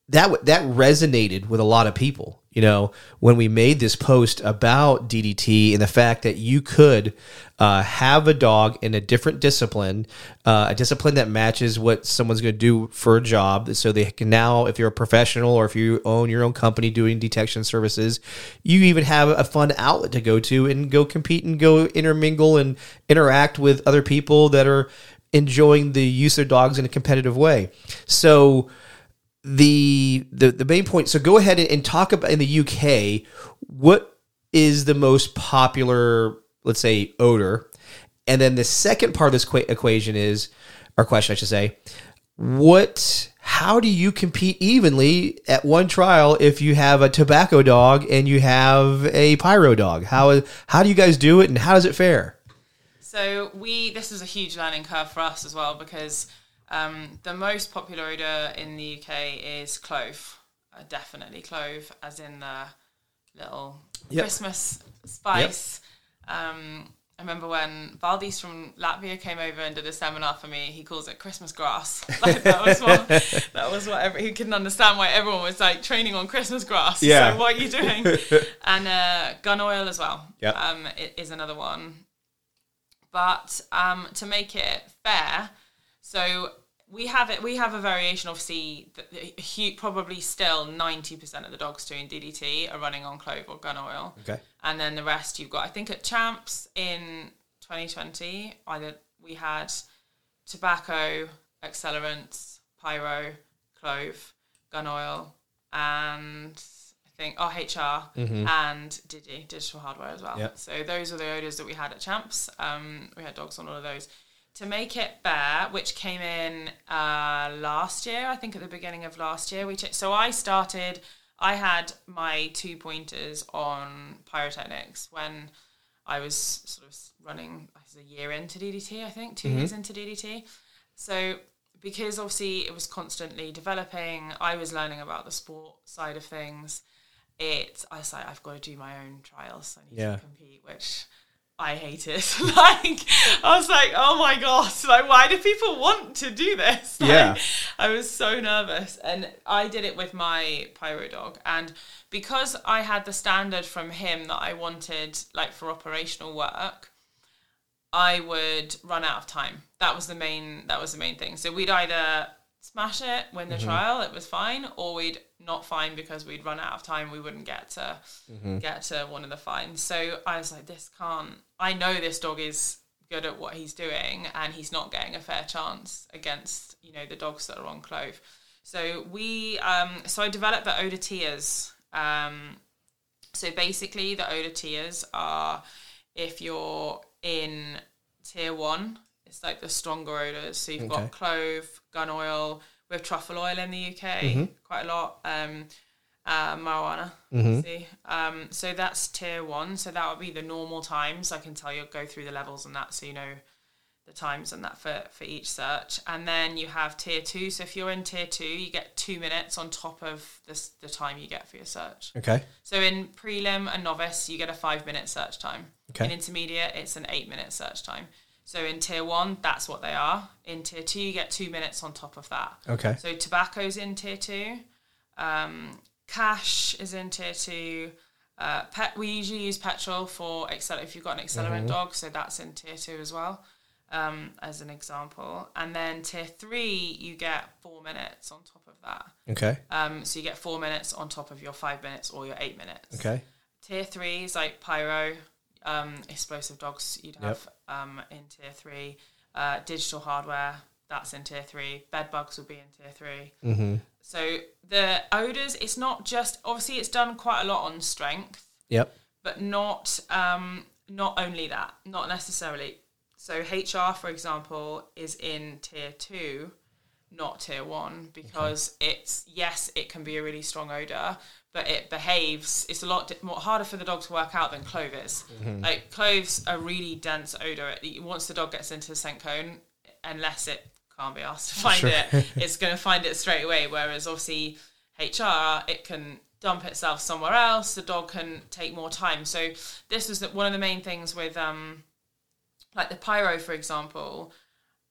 that that resonated with a lot of people you know, when we made this post about DDT and the fact that you could uh, have a dog in a different discipline, uh, a discipline that matches what someone's going to do for a job. So they can now, if you're a professional or if you own your own company doing detection services, you even have a fun outlet to go to and go compete and go intermingle and interact with other people that are enjoying the use of dogs in a competitive way. So, the the the main point. So go ahead and talk about in the UK what is the most popular, let's say, odor, and then the second part of this equation is, or question, I should say, what. How do you compete evenly at one trial if you have a tobacco dog and you have a pyro dog? How how do you guys do it, and how does it fare? So we this is a huge learning curve for us as well because um, the most popular odor in the UK is clove. Uh, definitely clove, as in the little yep. Christmas spice. Yep. Um, I remember when Valdis from Latvia came over and did a seminar for me. He calls it Christmas grass. Like, that was what that was what every, he couldn't understand why everyone was like training on Christmas grass. Yeah. So what are you doing? and uh, gun oil as well. Yeah. Um, it is another one. But um, to make it fair, so we have it. We have a variation. Obviously, the, probably still ninety percent of the dogs doing DDT are running on clove or gun oil. Okay. And then the rest you've got. I think at Champs in 2020, either we had tobacco, accelerants, pyro, clove, gun oil, and I think RHR and Digi, digital hardware as well. Yep. So those are the odors that we had at Champs. Um, we had dogs on all of those. To make it bear, which came in uh, last year, I think at the beginning of last year, we ch- so I started. I had my two pointers on pyrotechnics when I was sort of running was a year into DDT, I think, 2 years into DDT. So because obviously it was constantly developing, I was learning about the sport side of things. It I was like, I've got to do my own trials. I need Yeah. to compete, which I hated. like I was like, oh my gosh, like why do people want to do this? Like, Yeah. I was so nervous. And I did it with my pyro dog. And because I had the standard from him that I wanted like for operational work, I would run out of time. That was the main that was the main thing. So we'd either smash it, win the trial, it was fine, or we'd not fine because we'd run out of time, we wouldn't get to get to one of the fines. So I was like, this can't I know this dog is good at what he's doing and he's not getting a fair chance against, you know, the dogs that are on clove. So we um so I developed the odor tiers. Um so basically, the odor tiers are if you're in tier one, it's like the stronger odors. So you've Okay. got clove, gun oil, with truffle oil in the UK, quite a lot. Um, uh, marijuana. See, um, so that's tier one. So that would be the normal times. I can tell you, go through the levels and that, so you know the times and that for, for each search. And then you have tier two. So if you're in tier two, you get two minutes on top of this, the time you get for your search. Okay. So in prelim and novice, you get a five minute search time. Okay. In intermediate, it's an eight minute search time. So in tier one, that's what they are. In tier two, you get two minutes on top of that. Okay. So tobacco's in tier two. Um, cash is in tier two. Uh, pet, we usually use petrol for accel- if you've got an accelerant dog, so that's in tier two as well, um, as an example. And then tier three, you get four minutes on top of that. Okay. Um, so you get four minutes on top of your five minutes or your eight minutes. Okay. Tier three is like pyro, um, explosive dogs you'd have um, in tier three. Uh, digital hardware, that's in tier three. Bed bugs will be in tier 3 Mm-hmm. So the odors, it's not just obviously it's done quite a lot on strength, Yep. but not um, not only that, not necessarily. So HR, for example, is in tier two, not tier one, because it's yes, it can be a really strong odor, but it behaves. It's a lot more harder for the dog to work out than clove is. Like cloves a really dense odor. It- Once the dog gets into the scent cone, unless it can't be asked to find Sure. it, it's going to find it straight away. Whereas obviously HR, it can dump itself somewhere else. The dog can take more time. So this was the- one of the main things with um, like the pyro, for example.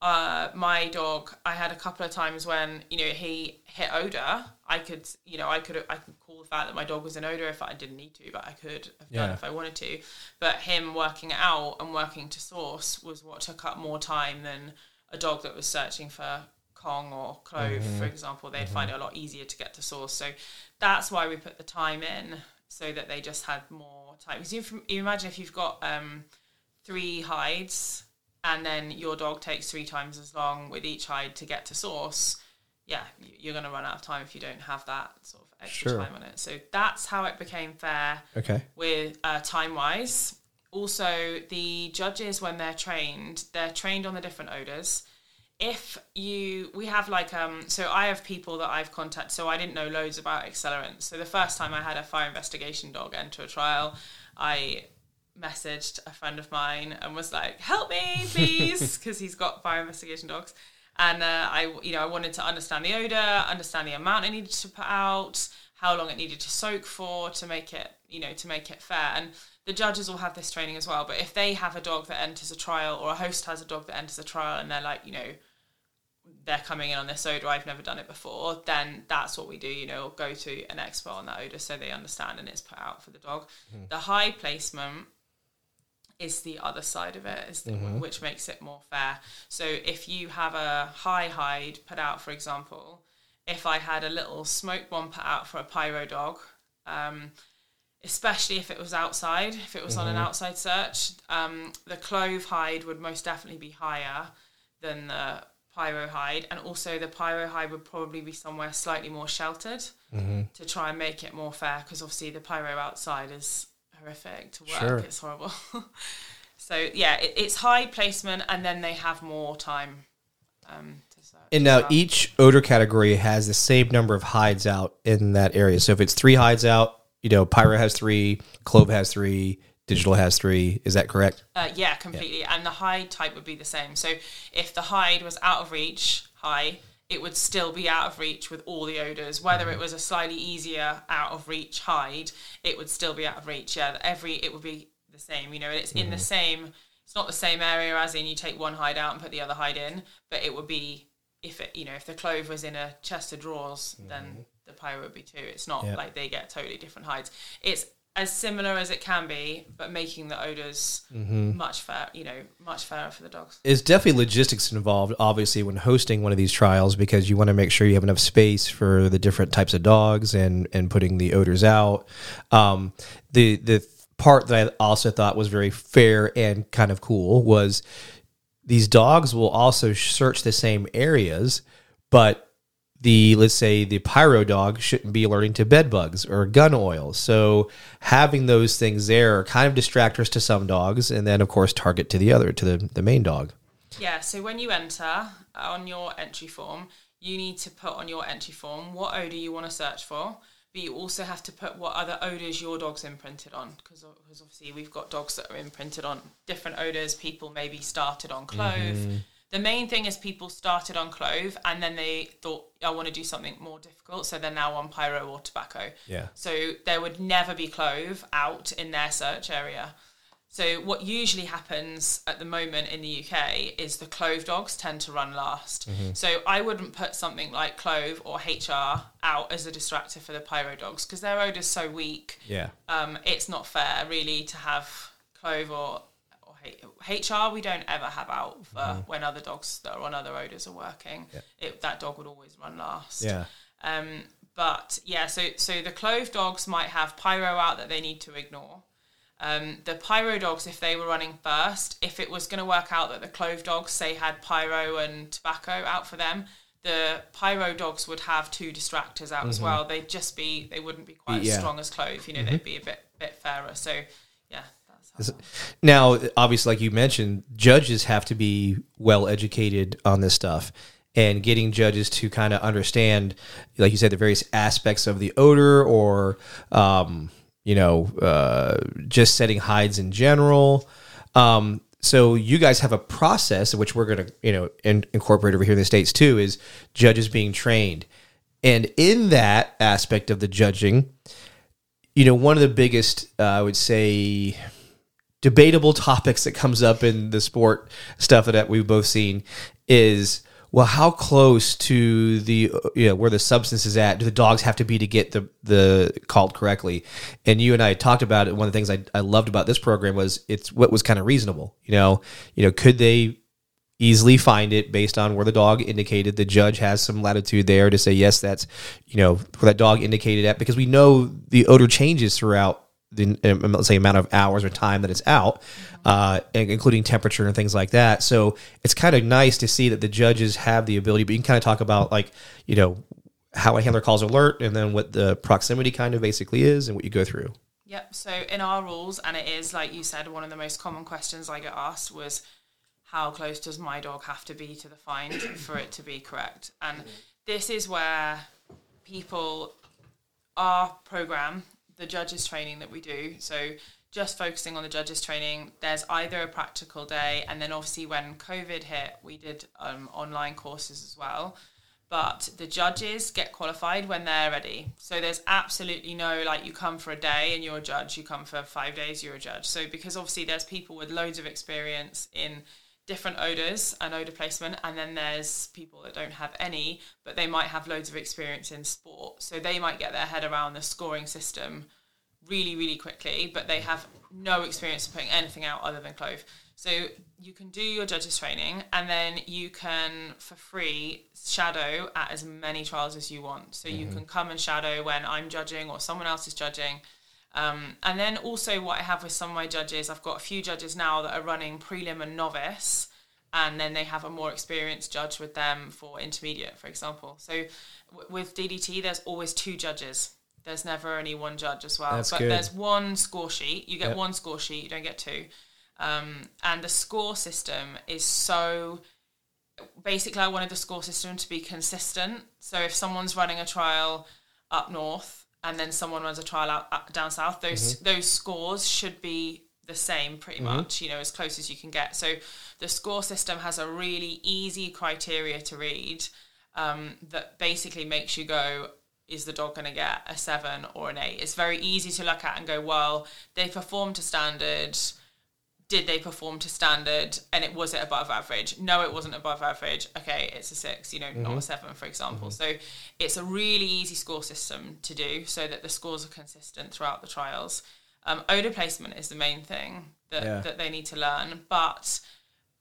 Uh, my dog, I had a couple of times when you know he hit odor. I could, you know, I could, I could call the fact that my dog was in odor if I didn't need to, but I could have done if I wanted to. But him working out and working to source was what took up more time than a dog that was searching for Kong or Clove, for example. They'd find it a lot easier to get to source. So that's why we put the time in so that they just had more time. Because you, you imagine if you've got um, three hides and then your dog takes three times as long with each hide to get to source, yeah, you're going to run out of time if you don't have that sort of extra Sure. time on it. So that's how it became fair Okay. with uh, time wise. Also, the judges when they're trained, they're trained on the different odors. If you, we have like um, so I have people that I've contacted. So I didn't know loads about accelerants. So the first time I had a fire investigation dog enter a trial, I messaged a friend of mine and was like, "Help me, please," because he's got fire investigation dogs. And uh, I, you know, I wanted to understand the odor, understand the amount I needed to put out, how long it needed to soak for to make it, you know, to make it fair. And the judges will have this training as well. But if they have a dog that enters a trial, or a host has a dog that enters a trial, and they're like, you know, they're coming in on this odor, I've never done it before, then that's what we do, you know, go to an expert on that odor so they understand and it's put out for the dog. The high placement is the other side of it, is the, which makes it more fair. So if you have a high hide put out, for example, if I had a little smoke one put out for a pyro dog, um, especially if it was outside, if it was on an outside search, um, the clove hide would most definitely be higher than the pyro hide, and also the pyro hide would probably be somewhere slightly more sheltered to try and make it more fair, because obviously the pyro outside is horrific to work. Sure. It's horrible. so yeah, it, it's high placement, and then they have more time. Um, And now well. each odor category has the same number of hides out in that area. So if it's three hides out, you know, Pyro has three, Clove has three, Digital has three. Is that correct? Uh, yeah, completely. And the hide type would be the same. So if the hide was out of reach, high, it would still be out of reach with all the odors. Whether it mm-hmm. was a slightly easier out of reach hide, it would still be out of reach. Yeah, every it would be the same. You know, it's in the mm-hmm. same. It's not the same area as in you take one hide out and put the other hide in, but it would be if it you know if the clove was in a chest of drawers, then mm-hmm. the pyro would be too. It's not Yeah. like they get totally different hides. It's as similar as it can be, but making the odors much fair, you know, much fairer for the dogs. There's definitely logistics involved, obviously, when hosting one of these trials because you want to make sure you have enough space for the different types of dogs and and putting the odors out. Um, the the part that I also thought was very fair and kind of cool was these dogs will also search the same areas, but the let's say the pyro dog shouldn't be alerting to bed bugs or gun oil. So having those things there are kind of distractors to some dogs, and then of course target to the other to the, the main dog. Yeah, so when you enter uh, on your entry form, you need to put on your entry form what odor you want to search for, but you also have to put what other odors your dog's imprinted on, because obviously we've got dogs that are imprinted on different odors. People maybe started on clove. Mm-hmm. The main thing is people started on clove and then they thought, I want to do something more difficult, so they're now on pyro or tobacco. Yeah. So there would never be clove out in their search area. So what usually happens at the moment in the UK is the clove dogs tend to run last. So I wouldn't put something like clove or HR out as a distractor for the pyro dogs because their odor's so weak. Yeah. Um, it's not fair really to have clove or, HR. We don't ever have out for when other dogs that are on other odors are working. It, that dog would always run last. Yeah. Um, but yeah, so so the clove dogs might have pyro out that they need to ignore. Um, the pyro dogs, if they were running first, if it was going to work out that the clove dogs, say, had pyro and tobacco out for them, the pyro dogs would have two distractors out as well. They'd just be, they wouldn't be quite Yeah. as strong as clove. You know, they'd be a bit bit fairer. So yeah. Now, obviously, like you mentioned, judges have to be well educated on this stuff. And getting judges to kind of understand, like you said, the various aspects of the odor or, um, you know, uh, just setting hides in general. Um, so you guys have a process which we're going to, you know, in, incorporate over here in the States too, is judges being trained. And in that aspect of the judging, you know, one of the biggest, uh, I would say, debatable topics that comes up in the sport stuff that we've both seen is well how close to the you know where the substance is at do the dogs have to be to get the the called correctly? And you and i talked about it. One of the things i, I loved about this program was it's what was kind of reasonable you know? You know could they easily find it based on where the dog indicated the judge has some latitude there to say yes that's you know where that dog indicated at? Because we know the odor changes throughout the um, let's say amount of hours or time that it's out uh, including temperature and things like that so it's kind of nice to see that the judges have the ability but you can kind of talk about like you know how a handler calls alert and then what the proximity kind of basically is and what you go through Yep. So in our rules, and it is like you said, one of the most common questions I get asked was, "How close does my dog have to be to the find for it to be correct?" And this is where people, our program, the judges training that we do, so just focusing on the judges training, there's either a practical day, and then obviously when COVID hit, we did um, online courses as well but the judges get qualified when they're ready. So there's absolutely no like you come for a day and you're a judge, you come for five days, you're a judge. So because obviously there's people with loads of experience in different odors and odor placement, and then there's people that don't have any, but they might have loads of experience in sport. So they might get their head around the scoring system really, really quickly, but they have no experience of putting anything out other than clove. So you can do your judges training and then you can for free shadow at as many trials as you want. So you mm-hmm. can come and shadow when I'm judging or someone else is judging. Um, and then also what I have with some of my judges, I've got a few judges now that are running prelim and novice, and then they have a more experienced judge with them for intermediate, for example. So w- with DDT, there's always two judges. There's never only one judge as well. That's but good. there's one score sheet. You get Yep. one score sheet. You don't get two. Um, and the score system is so basically I wanted the score system to be consistent. So if someone's running a trial up north and then someone runs a trial out, up, down south, those mm-hmm. those scores should be the same pretty mm-hmm. much, you know, as close as you can get. So the score system has a really easy criteria to read um, that basically makes you go, is the dog going to get a seven or an eight? It's very easy to look at and go, well, they performed to standard did they perform to standard and it was it above average? No it wasn't above average. Okay it's a six you know not a seven for example. So it's a really easy score system to do so that the scores are consistent throughout the trials. Um, odor placement is the main thing that, Yeah. that they need to learn but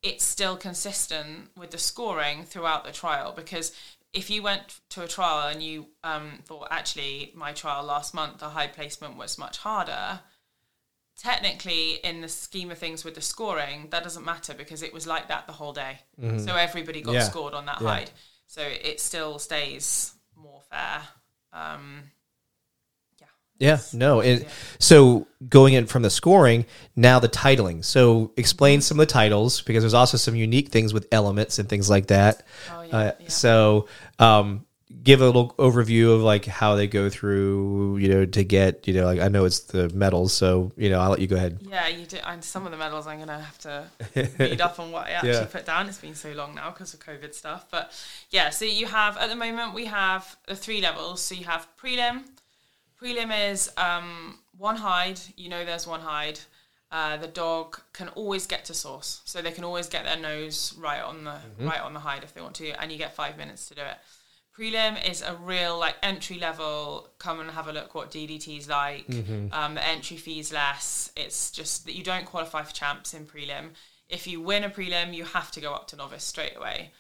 it's still consistent with the scoring throughout the trial because if you went to a trial and you um, thought actually my trial last month the high placement was much harder technically in the scheme of things with the scoring that doesn't matter because it was like that the whole day so everybody got Mm-hmm. Yeah. scored on that Yeah. hide so it still stays more fair um, yeah Yeah, no. Yeah. So going in from the scoring, now the titling. So explain some of the titles because there's also some unique things with elements and things like that. Oh, yeah, uh, yeah. So um, give a little overview of like how they go through, you know, to get, you know, like I know it's the medals, so you know I'll let you go ahead. Yeah, you do. And some of the medals I'm gonna have to read up on what I actually Yeah. put down. It's been so long now because of COVID stuff. But yeah, so you have at the moment we have the three levels. So you have prelim. Prelim is um, one hide. You know, there's one hide. Uh, the dog can always get to source, so they can always get their nose right on the right on the hide if they want to, and you get five minutes to do it. Prelim is a real like entry level. Come and have a look what DDT's like. Um, the entry fee's less. It's just that you don't qualify for champs in prelim. If you win a prelim, you have to go up to novice straight away.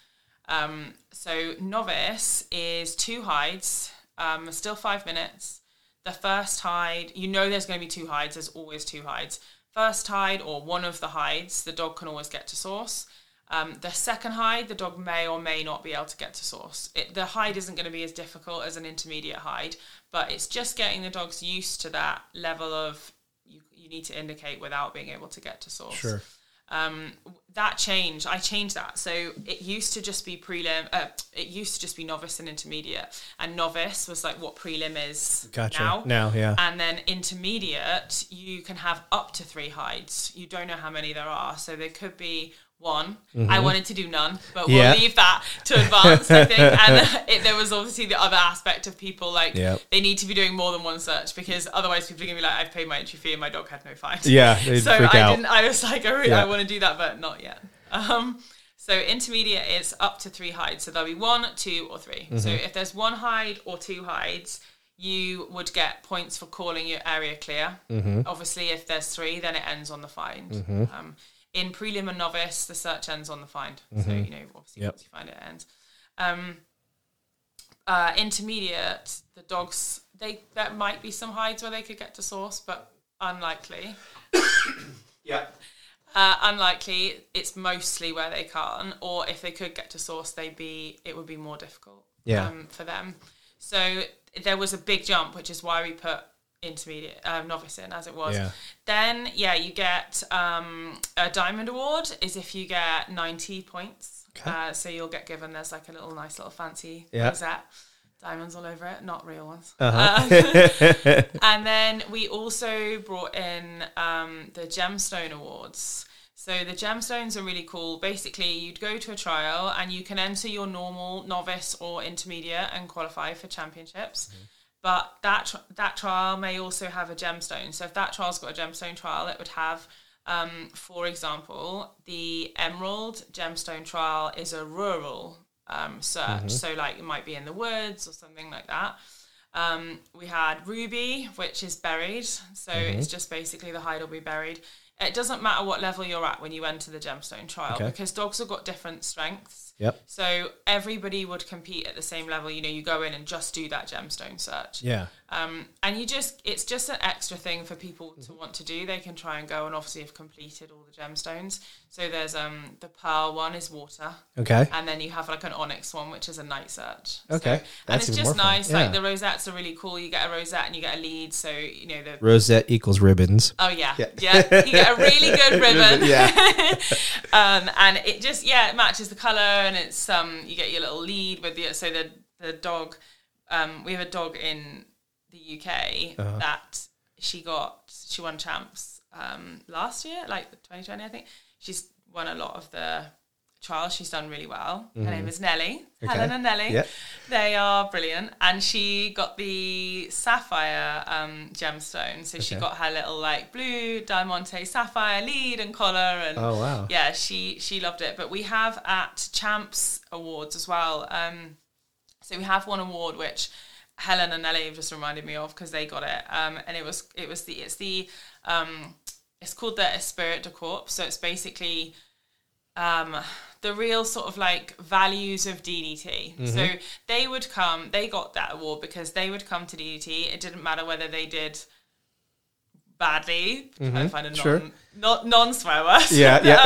Um, so novice is two hides, um, still five minutes. The first hide, you know, there's going to be two hides. There's always two hides. First hide or one of the hides, the dog can always get to source. Um, the second hide, the dog may or may not be able to get to source. It, the hide isn't going to be as difficult as an intermediate hide, but it's just getting the dogs used to that level of you, you need to indicate without being able to get to source um, that changed. I changed that. So it used to just be prelim. Uh, it used to just be novice and intermediate, and novice was like what prelim is Gotcha. now. Now, yeah. And then intermediate, you can have up to three hides. You don't know how many there are, so there could be one. I wanted to do none, but we'll Mm-hmm. Leave that to advance, I think. And it, there was obviously the other aspect of people like they need to be doing more than one search because otherwise people are gonna be like, I've paid my entry fee and my dog had no fine Yeah, so I out. didn't. I was like, I, really, Yeah. I want to do that, but not yet. Um, so intermediate is up to three hides. So there'll be one, two, or 3 So Mm-hmm. if there's one hide or two hides, you would get points for calling your area clear. Mm-hmm. Obviously, if there's three, then it ends on the find. Um, in prelim and novice, the search ends on the find. So you know, obviously, Mm-hmm. Yep. once you find it, it ends. Um, uh, intermediate, the dogs they there might be some hides where they could get to source, but unlikely. Yeah. Uh, unlikely. It's mostly where they can't, or if they could get to source, they'd be it would be more difficult. Yeah. Um, for them. So there was a big jump, which is why we put intermediate um, novice in as it was. Yeah. Then yeah, you get um, a diamond award is if you get ninety points. Okay. Uh, so you'll get given there's like a little nice little fancy Yeah. rosette. Diamonds all over it, not real ones. Uh-huh. And then we also brought in um, the Gemstone Awards. So the gemstones are really cool. Basically, you'd go to a trial and you can enter your normal novice or intermediate and qualify for championships. But that tr- that trial may also have a gemstone. So if that trial's got a gemstone trial, it would have, um, for example, the Emerald Gemstone Trial is a rural um, search. So like it might be in the woods or something like that. Um, we had Ruby, which is buried. So Mm-hmm. it's just basically the hide will be buried. It doesn't matter what level you're at when you enter the gemstone trial Okay. because dogs have got different strengths. Yep. So everybody would compete at the same level. You know, you go in and just do that gemstone search. Yeah. Um, and you just, it's just an extra thing for people to Mm-hmm. want to do. They can try and go and obviously have completed all the gemstones. So there's um the pearl one is water, Okay. and then you have like an onyx one, which is a night search. Okay. So, and That's it's just nice. Yeah. Like the rosettes are really cool. You get a rosette and you get a lead. So you know the. Rosette equals ribbons. Oh yeah, Yeah. yeah. You get a really good ribbon. Yeah. um, and it just yeah, it matches the color, and it's um, you get your little lead with the so the the dog. Um, we have a dog in the UK Uh-huh. that she got she won champs um last year, like 2020, I think. She's won a lot of the trials. She's done really well. Her name is Nelly, Mm-hmm. Okay. Helen and Nelly. Yeah. They are brilliant, and she got the sapphire um, gemstone. So she got her little like blue diamante sapphire lead and collar, and Oh wow. yeah, she she loved it. But we have at Champs Awards as well. Um, so we have one award which Helen and Nelly have just reminded me of because they got it, um, and it was it was the it's the um, it's called the Esprit de Corps. So it's basically um, the real sort of like values of DDT. So they would come, they got that award because they would come to DDT. It didn't matter whether they did badly, trying to find a non, Sure. not non swear word. Yeah, yeah.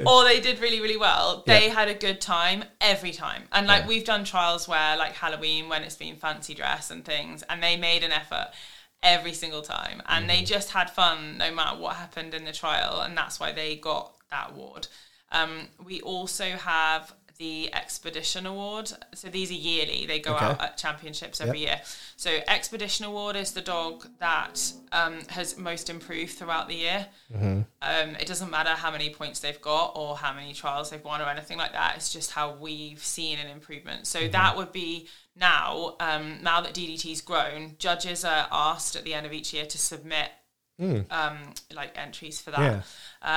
um, or they did really, really well. They Yeah. had a good time every time. And like Yeah. we've done trials where like Halloween when it's been fancy dress and things, and they made an effort every single time. And they Mm-hmm. just had fun no matter what happened in the trial, and that's why they got that award. Um, we also have the Expedition Award. So these are yearly. They go Okay. out at championships every year. So Expedition Award is the dog that um, has most improved throughout the year. Um, it doesn't matter how many points they've got or how many trials they've won or anything like that. It's just how we've seen an improvement. So that would be now. Um, now that DDT's grown, judges are asked at the end of each year to submit um, like entries for that. Yeah.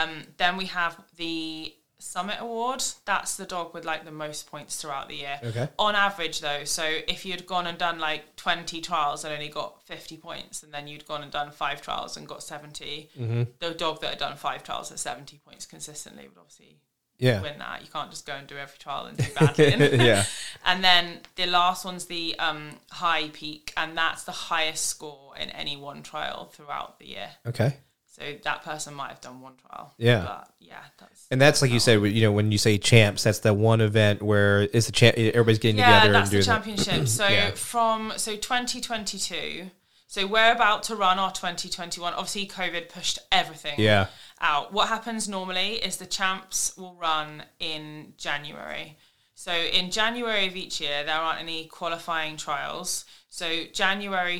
Um, then we have the Summit Award. That's the dog with like the most points throughout the year. Okay. On average, though, so if you'd gone and done like 20 trials and only got 50 points, and then you'd gone and done five trials and got 70, Mm-hmm. the dog that had done five trials at 70 points consistently would obviously Yeah. win that. You can't just go and do every trial and do badly. yeah. And then the last one's the um, high peak, and that's the highest score in any one trial throughout the year. Okay. So that person might have done one trial. Yeah. But yeah, that's And that's like you said, you know, when you say champs, that's the one event where it's the champ. Everybody's getting yeah, together that's and the championship. So Yeah. from so 2022. So we're about to run our 2021. Obviously, COVID pushed everything Yeah. out. What happens normally is the champs will run in January. So in January of each year, there aren't any qualifying trials. So January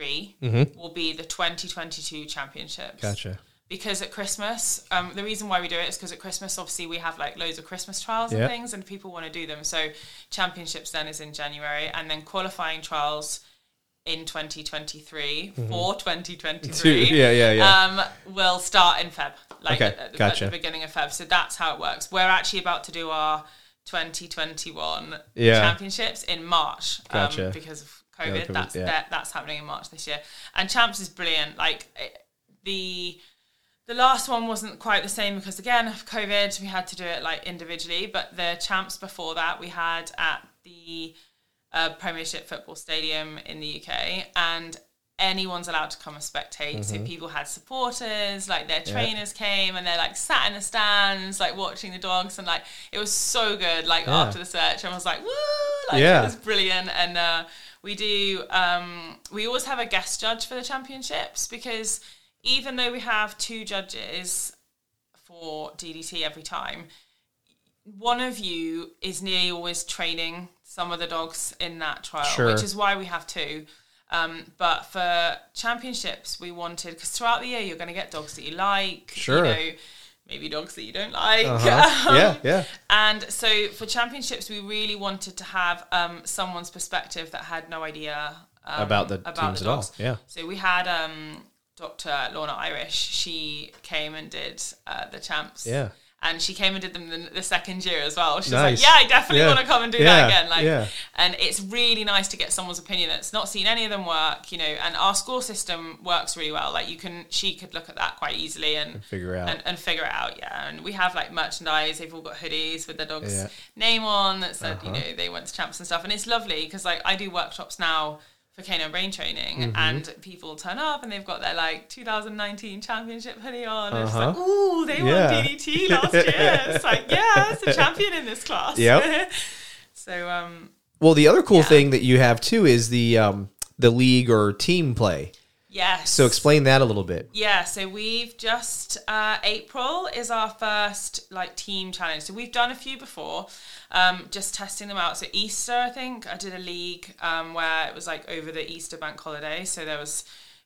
2023 will be the 2022 championships Mm-hmm. Gotcha. because at Christmas, um, the reason why we do it is because at Christmas, obviously, we have like loads of Christmas trials and things, and people want to do them. So, championships then is in January, and then qualifying trials in 2023 for 2023. Mm-hmm. Yeah, yeah, yeah. Um, will start in Feb, like Okay, at, gotcha. at the beginning of Feb. So that's how it works. We're actually about to do our 2021 Yeah. championships in March um, Gotcha. because of Yeah, COVID. COVID, that's yeah. that, that's happening in March this year, and champs is brilliant. Like it, the the last one wasn't quite the same because again of COVID, we had to do it like individually. But the champs before that we had at the uh, Premiership Football Stadium in the UK, and anyone's allowed to come and spectate. So people had supporters, like their trainers came and they're like sat in the stands, like watching the dogs, and like it was so good. Like Yeah. after the search, I was like, woo! Like Yeah. it was brilliant, and uh, we do. Um, we always have a guest judge for the championships because even though we have two judges for DDT every time, one of you is nearly always training some of the dogs in that trial, Sure. which is why we have two. Um, but for championships, we wanted because throughout the year you're going to get dogs that you like, Sure. you know, maybe dogs that you don't like. Uh-huh. yeah, yeah. And so for championships, we really wanted to have um, someone's perspective that had no idea um, About the teams at all, yeah. So we had um, Dr. Lorna Irish. She came and did uh, the champs. Yeah. And she came and did them the, the second year as well. She's Nice. like, "Yeah, I definitely Yeah. want to come and do Yeah, that again." Like, yeah. and it's really nice to get someone's opinion that's not seen any of them work you know and our score system works really well like you can she could look at that quite easily and, and figure out and, and, figure it out yeah and we have like merchandise they've all got hoodies with their dog's name on that said Uh-huh. you know they went to champs and stuff and it's lovely because like i do workshops now canine brain training Mm-hmm. and people turn up and they've got their like 2019 championship hoodie on and it's Uh-huh. like ooh they Yeah. won DDT last year it's like yeah it's a champion in this class Yep. so um Well, the other cool Yeah. thing that you have too is the um, the league or team play. Yes So explain that a little bit. Yeah, so we've just uh, April is our first like team challenge. So we've done a few before, um, just testing them out. So Easter, I think I did a league um, where it was like over the Easter bank holiday. So there was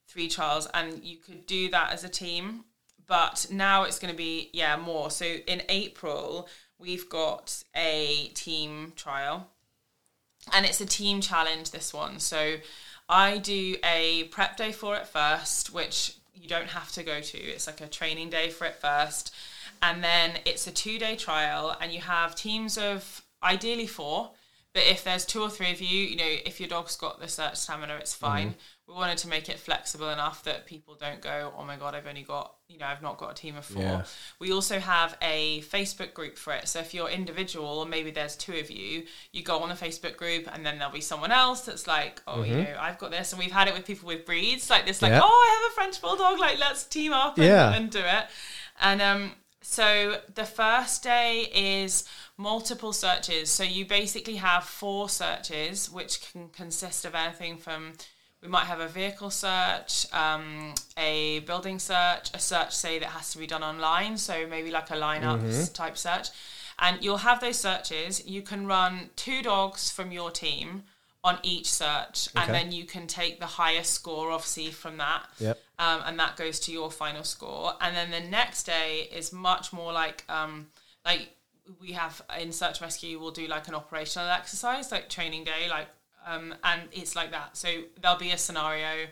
three trials, and you could do that as a team. But now it's going to be yeah more. So in April we've got a team trial and it's a team challenge this one so i do a prep day for it first which you don't have to go to. It's like a training day for it first. And then it's a two day trial and you have teams of ideally four. But if there's two or three of you you know if your dog's got the search stamina it's fine mm-hmm. We wanted to make it flexible enough that people don't go oh my god i've only got you know i've not got a team of four Yeah. we also have a Facebook group for it. So if you're individual, or maybe there's two of you, you go on the Facebook group, and then there'll be someone else that's like, oh, you know, I've got this. And we've had it with people with breeds, like this, like, Yeah. oh, I have a French bulldog, like let's team up and, Yeah. and do it. And um, so the first day is multiple searches. So you basically have four searches, which can consist of anything from we might have a vehicle search, um, a building search, a search say that has to be done online, so maybe like a lineups type search. And you'll have those searches. You can run two dogs from your team on each search, Okay. and then you can take the highest score, obviously, from that Yep. um, and that goes to your final score. And then the next day is much more like um, like we have in search rescue. We'll do like an operational exercise, like training day, like um, and it's like that. So there'll be a scenario,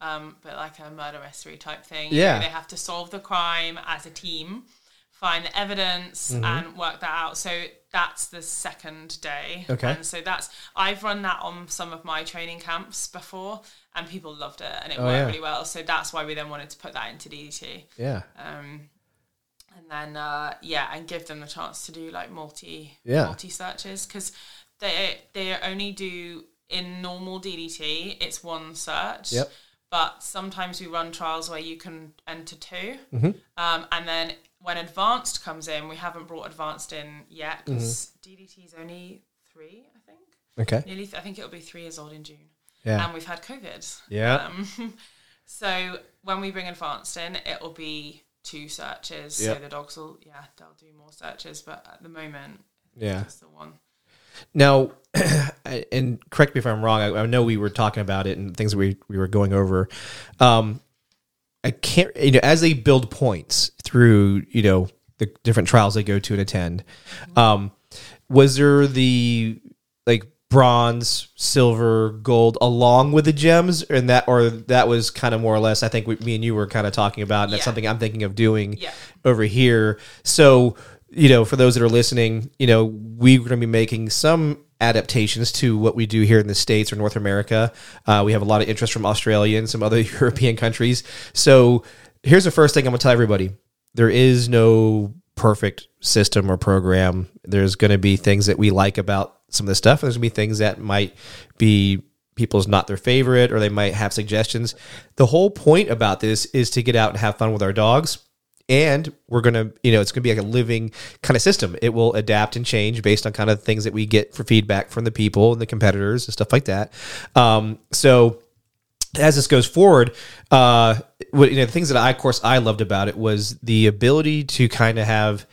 um, but like a murder mystery type thing. You know, Yeah. they have to solve the crime as a team, find the evidence, Mm-hmm. and work that out. So that's the second day. Okay. And so that's I've run that on some of my training camps before, and people loved it, and it Oh, worked yeah. really well. So that's why we then wanted to put that into DDT. Yeah. Um, and then uh, yeah, and give them the chance to do like multi Yeah. multi searches because they they only do in normal DDT it's one search. Yep. But sometimes we run trials where you can enter 2 Mm-hmm. um, and then when advanced comes in, we haven't brought advanced in yet because Mm-hmm. DDT is only three, I think. Okay. Nearly, th- I think it'll be three years old in June Yeah. and we've had COVID. Yeah. Um, so when we bring advanced in, it will be two searches. Yep. So the dogs will, yeah, they'll do more searches, but at the moment, Yeah. just the one. Now, and correct me if I'm wrong. I, I know we were talking about it and things we we were going over. Um, I can't, you know, as they build points through, you know, the different trials they go to and attend. Um, was there the like bronze, silver, gold along with the gems, and that, or that was kind of more or less? I think we, me and you were kind of talking about, and that's something I'm thinking of doing Yeah. over here. So, you know, for those that are listening, you know, we're going to be making some adaptations to what we do here in the States or North America. Uh, we have a lot of interest from Australia and some other European countries. So, here's the first thing I'm going to tell everybody there is no perfect system or program. There's going to be things that we like about some of the stuff, there's going to be things that might be people's not their favorite or they might have suggestions. The whole point about this is to get out and have fun with our dogs and we're gonna you know it's gonna be like a living kind of system it will adapt and change based on kind of things that we get for feedback from the people and the competitors and stuff like that um, so as this goes forward uh you know the things that i of course i loved about it was the ability to kind of have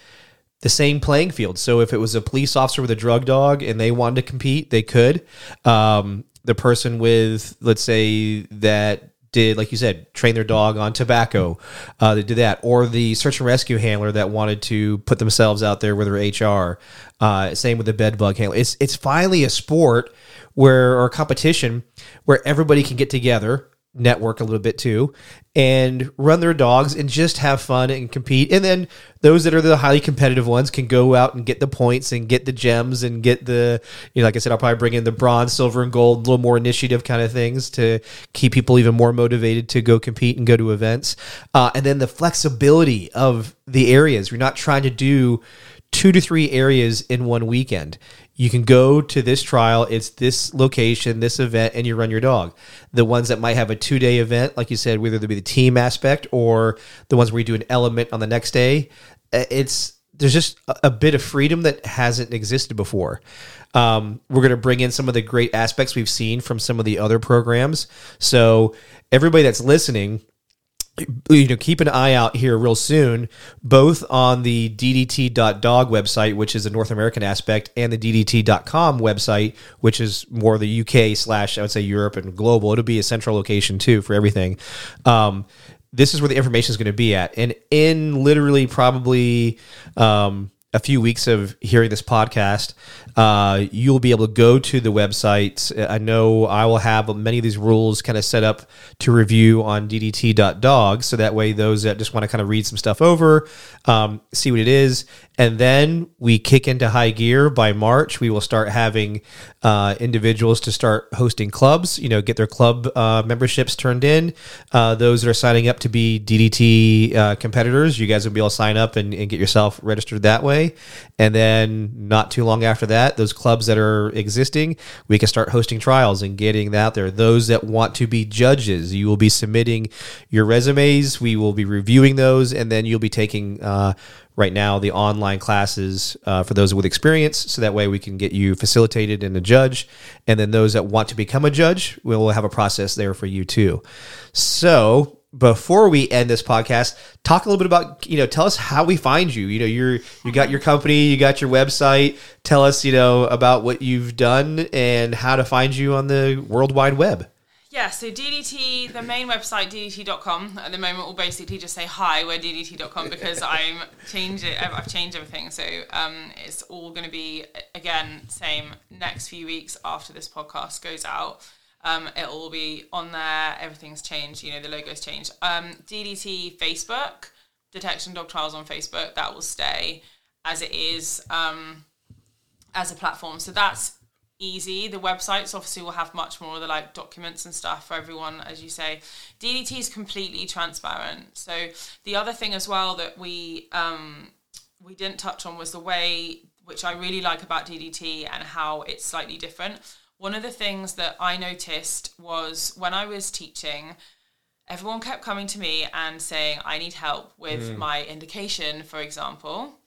the same playing field. So if it was a police officer with a drug dog and they wanted to compete, they could. Um, the person with, let's say, that did, like you said, train their dog on tobacco, uh, they did that. Or the search and rescue handler that wanted to put themselves out there with their HR. Uh, same with the bed bug handler. It's it's finally a sport where or a competition where everybody can get together network a little bit too and run their dogs and just have fun and compete. And then those that are the highly competitive ones can go out and get the points and get the gems and get the, you know, like I said, I'll probably bring in the bronze, silver, and gold, a little more initiative kind of things to keep people even more motivated to go compete and go to events. Uh, and then the flexibility of the areas. You're not trying to do two to three areas in one weekend. You can go to this trial. It's this location this event and you run your dog. The ones that might have a two day event like you said whether it be the team aspect or the ones where you do an element on the next day uh, it's there's just a, bit of freedom that hasn't existed before. Um, we're going to bring in some of the great aspects we've seen from some of the other programs. So everybody that's listening you know keep an eye out here real soon both on the ddt.dog website which is a north american aspect and the ddt.com website which is more the uk slash i would say europe and global. It'll be a central location too for everything. Um, this is where the information is going to be at. And in literally probably um, a few weeks of hearing this podcast, uh, you'll be able to go to the website. I know I will have many of these rules kind of set up to review on ddt.dog. So that way, those that just want to kind of read some stuff over, um, see what it is. And then we kick into high gear by March. We will start having uh, individuals to start hosting clubs, you know, get their club uh, memberships turned in. Uh, those that are signing up to be DDT uh, competitors, you guys will be able to sign up and, and get yourself registered that way. And then not too long after that, those clubs that are existing, we can start hosting trials and getting that there. Those that want to be judges, you will be submitting your resumes. We will be reviewing those, and then you'll be taking uh, right now the online classes uh, for those with experience so that way we can get you facilitated and a judge and then those that want to become a judge we'll have a process there for you too so before we end this podcast, talk a little bit about you know tell us how we find you. You know, you're you got your company, you got your website. Tell us you know about what you've done and how to find you on the World Wide Web. Yeah, so DDT, the main website, DDT.com, at the moment will basically just say hi, we're DDT.com because I'm changed it, I've changed everything. So um, it's all going to be, again, same next few weeks after this podcast goes out. Um, it'll all be on there. Everything's changed. You know, the logo's changed. Um, DDT Facebook, Detection Dog Trials on Facebook, that will stay as it is um, as a platform. So that's easy. The websites obviously will have much more of the like documents and stuff for everyone, as you say. DDT is completely transparent. So the other thing as well that we um, we didn't touch on was the way which I really like about DDT and how it's slightly different one of the things that I noticed was when I was teaching, everyone kept coming to me and saying, I need help with mm. my indication, for example,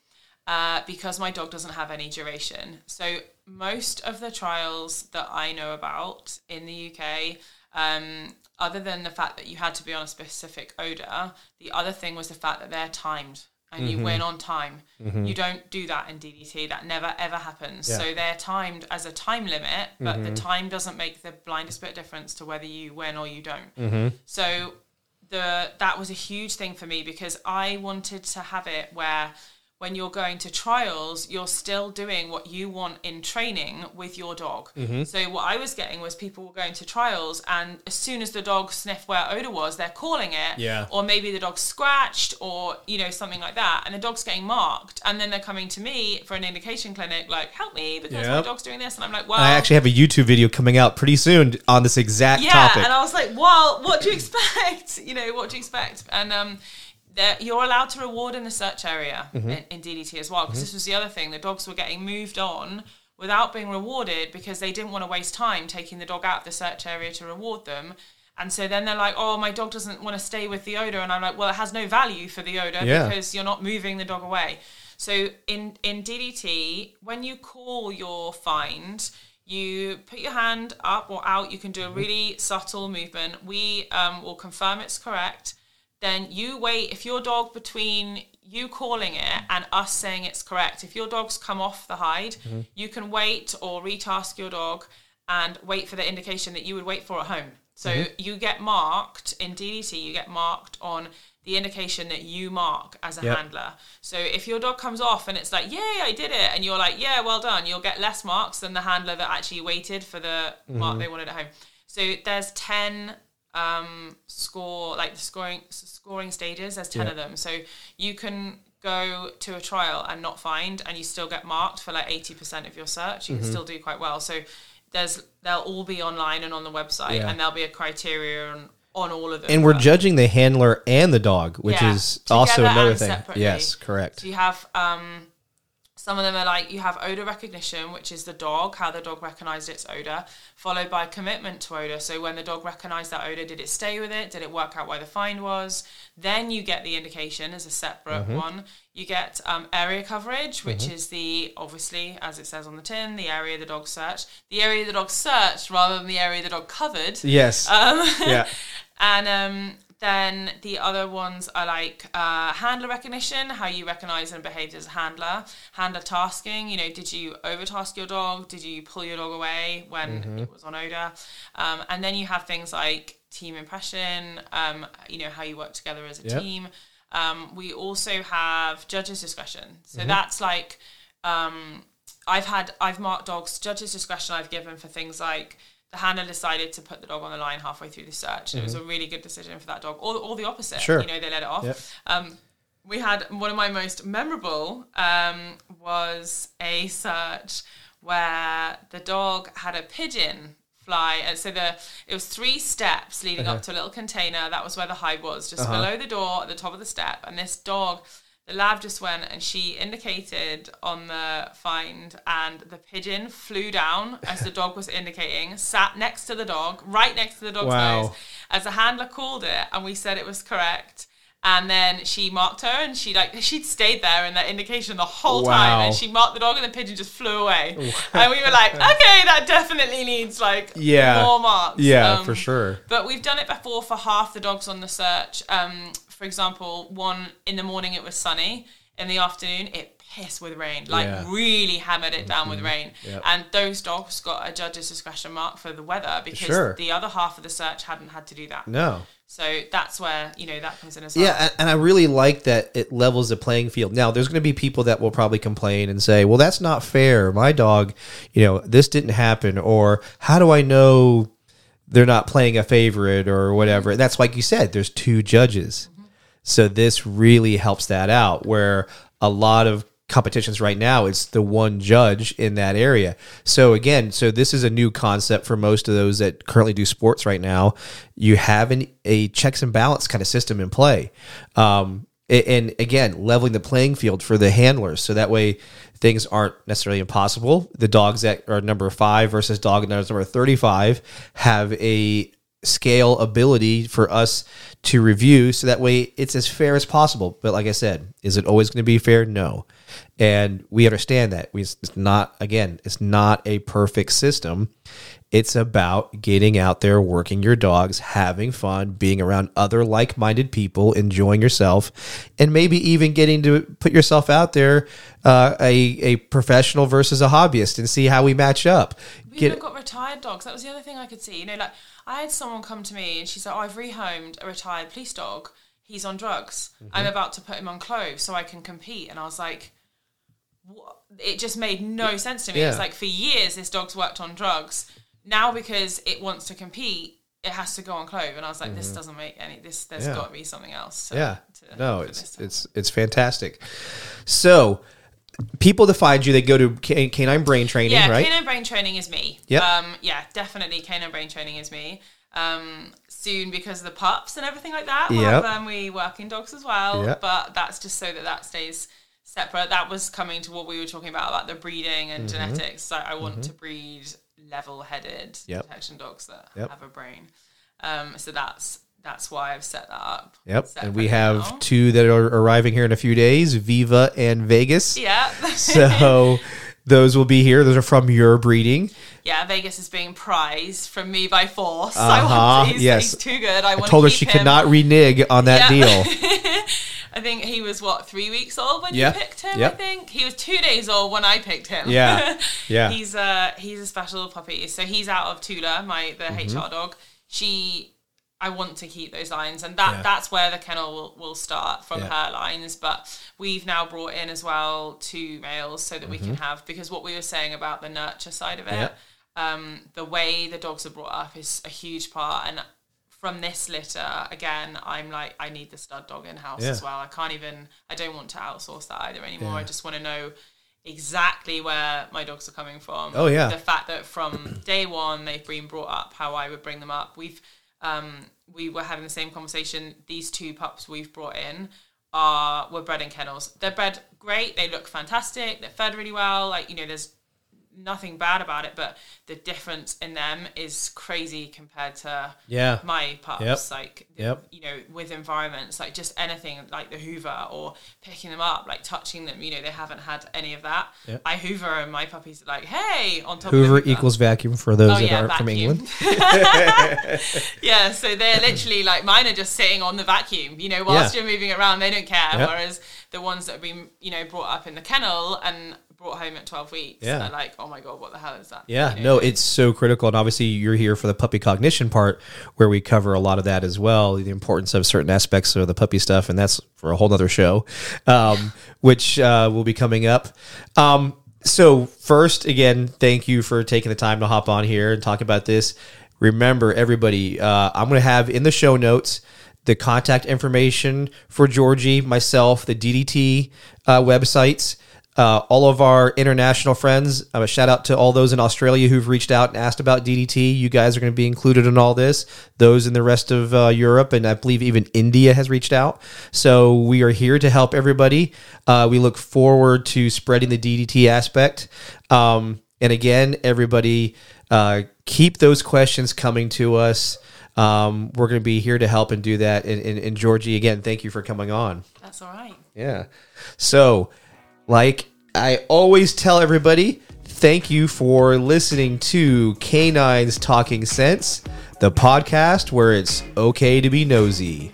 uh, because my dog doesn't have any duration. So, most of the trials that I know about in the UK, um, other than the fact that you had to be on a specific odor, the other thing was the fact that they're timed and mm-hmm. you win on time. Mm-hmm. You don't do that in DDT. That never ever happens. Yeah. So they're timed as a time limit, but mm-hmm. the time doesn't make the blindest bit difference to whether you win or you don't. Mm-hmm. So the that was a huge thing for me because I wanted to have it where when you're going to trials, you're still doing what you want in training with your dog. Mm-hmm. So what I was getting was people were going to trials, and as soon as the dog sniffed where odor was, they're calling it. Yeah. Or maybe the dog scratched, or you know something like that, and the dog's getting marked, and then they're coming to me for an indication clinic, like help me because yep. my dog's doing this, and I'm like, well, I actually have a YouTube video coming out pretty soon on this exact yeah, topic. and I was like, well, what do you expect? you know, what do you expect? And um you're allowed to reward in the search area mm-hmm. in, in, DDT as well, because mm-hmm. this was the other thing. The dogs were getting moved on without being rewarded because they didn't want to waste time taking the dog out of the search area to reward them. And so then they're like, oh, my dog doesn't want to stay with the odor. And I'm like, well, it has no value for the odor yeah. because you're not moving the dog away. So in, in DDT, when you call your find, you put your hand up or out. You can do a mm-hmm. really subtle movement. We um, will confirm it's correct then you wait if your dog between you calling it and us saying it's correct if your dog's come off the hide mm-hmm. you can wait or retask your dog and wait for the indication that you would wait for at home so mm-hmm. you get marked in ddt you get marked on the indication that you mark as a yep. handler so if your dog comes off and it's like yay i did it and you're like yeah well done you'll get less marks than the handler that actually waited for the mm-hmm. mark they wanted at home so there's 10 um, score like the scoring scoring stages. There's ten Yeah. of them, so you can go to a trial and not find, and you still get marked for like eighty percent of your search. You Mm-hmm. can still do quite well. So there's they'll all be online and on the website, Yeah. and there'll be a criteria on, on all of them. And we're But- judging the handler and the dog, which Yeah, is also another thing. separately. Yes, correct. So you have um, some of them are like you have odor recognition, which is the dog, how the dog recognized its odor, followed by commitment to odor. So when the dog recognized that odor, did it stay with it? Did it work out where the find was? Then you get the indication as a separate Mm-hmm. one. You get um, area coverage, which is the obviously, as it says on the tin, the area the dog searched, the area the dog searched rather than the area the dog covered. Yes. Um, yeah. And um, then the other ones are like uh, handler recognition, how you recognize and behave as a handler. Handler tasking, you know, did you overtask your dog? Did you pull your dog away when it was on odor? Um, and then you have things like team impression, um, you know, how you work together as a Yep. team. Um, we also have judges' discretion. So that's like um, I've had I've marked dogs judges discretion I've given for things like handler decided to put the dog on the line halfway through the search and it was a really good decision for that dog or, or the opposite Mm-hmm. Sure. you know they let it off Yep. um, we had one of my most memorable um, was a search where the dog had a pigeon fly and so the it was three steps leading Uh-huh. up to a little container that was where the hive was just below the door at the top of the step and this dog the lab just went and she indicated on the find and the pigeon flew down as the dog was indicating sat next to the dog right next to the dog's Wow. nose. As the handler called it and we said it was correct. And then she marked her and she like she'd stayed there in that indication the whole time and she marked the dog and the pigeon just flew away. And we were like okay that definitely needs like Yeah. more marks. Yeah, Um, for sure. but we've done it before for half the dogs on the search. Um for example one in the morning it was sunny in the afternoon it pissed with rain like Yeah. Mm-hmm. really hammered it down with rain Yep. and those dogs got a judge's discretion mark for the weather because Sure. the other half of the search hadn't had to do that No. so that's where you know that comes in as well. Yeah, and- and I really like that it levels the playing field. Now, there's going to be people that will probably complain and say, "Well, that's not fair. My dog, you know, this didn't happen," or "How do I know they're not playing a favorite or whatever?" And that's like you said. There's two judges, so this really helps that out. Where a lot of competitions right now it's the one judge in that area. So again so this is a new concept for most of those that currently do sports right now. You have an, a checks and balance kind of system in play. Um, and again leveling the playing field for the handlers. So that way things aren't necessarily impossible. The dogs that are number five versus dog number 35 have a scale ability for us to review so that way it's as fair as possible. But like i said is it always going to be fair? No. And we understand that. We it's not again it's not a perfect system it's about getting out there working your dogs having fun being around other like-minded people enjoying yourself and maybe even getting to put yourself out there uh, a, a professional versus a hobbyist and see how we match up we Get- even got retired dogs. That was the other thing I could see. You know, like I had someone come to me and she said, "Oh, I've rehomed a retired police dog. He's on drugs. Mm-hmm. I'm about to put him on clove so I can compete." And I was like. What? It just made no sense to me. Yeah. It's like for years this dog's worked on drugs. Now because it wants to compete, it has to go on clove. And I was like, this doesn't make any. This there's Mm-hmm. Yeah. got to be something else. to- Yeah. to- No, it's it's it's fantastic. So, people to find you, they go to Ca- Canine Brain Training, yeah, right? canine brain training is me. Yep. Um, yeah, definitely canine brain training is me. Um, soon because of the pups and everything like that. We'll Yep. have, um, we work in dogs as well, Yep. but that's just so that that stays separate. That was coming to what we were talking about about the breeding and Mm-hmm. genetics. So I want to breed level-headed Yep. detection dogs that Yep. have a brain. Um, so that's that's why I've set that up. Yep. And we have now. two that are arriving here in a few days, Viva and Vegas. Yeah. So those will be here. Those are from your breeding. Yeah, Vegas is being prized from me by force. Uh-huh, I want he's, yes. he's too good. I, I want told her she keep could not renege on that Yeah. deal. I think he was what three weeks old when Yeah. you picked him. I think he was two days old when I picked him. Yeah. Yeah. he's uh he's a special puppy. So he's out of Tula, my the Mm-hmm. HR dog. She, I want to keep those lines, and that Yeah. that's where the kennel will, will start from her lines. But we've now brought in as well two males so that we can have because what we were saying about the nurture side of it. Mm-hmm. Um, the way the dogs are brought up is a huge part, and from this litter, again, I'm like, I need the stud dog in house Yeah. as well. I can't even, I don't want to outsource that either anymore. Yeah. I just want to know exactly where my dogs are coming from. Oh, yeah. The fact that from day one they've been brought up how I would bring them up. We've um, we were having the same conversation. These two pups we've brought in are were bred in kennels. They're bred great. They look fantastic. They're fed really well. Like you know, there's nothing bad about it, but the difference in them is crazy compared to Yeah. my pups. Yep. Like Yep. you know, with environments like just anything like the Hoover or picking them up, like touching them. You know, they haven't had any of that. Yep. I Hoover and my puppies are like, hey, on top Hoover of the equals vacuum for those Oh that yeah, aren't from. England. yeah, so they're literally like mine are just sitting on the vacuum. You know, whilst Yeah. you're moving around, they don't care. Whereas the ones that have been, you know, brought up in the kennel and brought home at 12 weeks, Yeah. are like, oh my god, what the hell is that? Yeah, You know? no, it's so critical. And obviously, you're here for the puppy cognition part where we cover a lot of that as well the importance of certain aspects of the puppy stuff. And that's for a whole other show, um, which uh, will be coming up. Um, so, first, again, thank you for taking the time to hop on here and talk about this. Remember, everybody, uh, I'm going to have in the show notes the contact information for Georgie, myself, the DDT uh, websites. Uh, all of our international friends, uh, shout out to all those in Australia who've reached out and asked about DDT. You guys are going to be included in all this. Those in the rest of uh, Europe, and I believe even India has reached out. So we are here to help everybody. Uh, we look forward to spreading the DDT aspect. Um, and again, everybody, uh, keep those questions coming to us. Um, we're going to be here to help and do that. And, and, and Georgie, again, thank you for coming on. That's all right. Yeah. So, like I always tell everybody, thank you for listening to Canines Talking Sense, the podcast where it's okay to be nosy.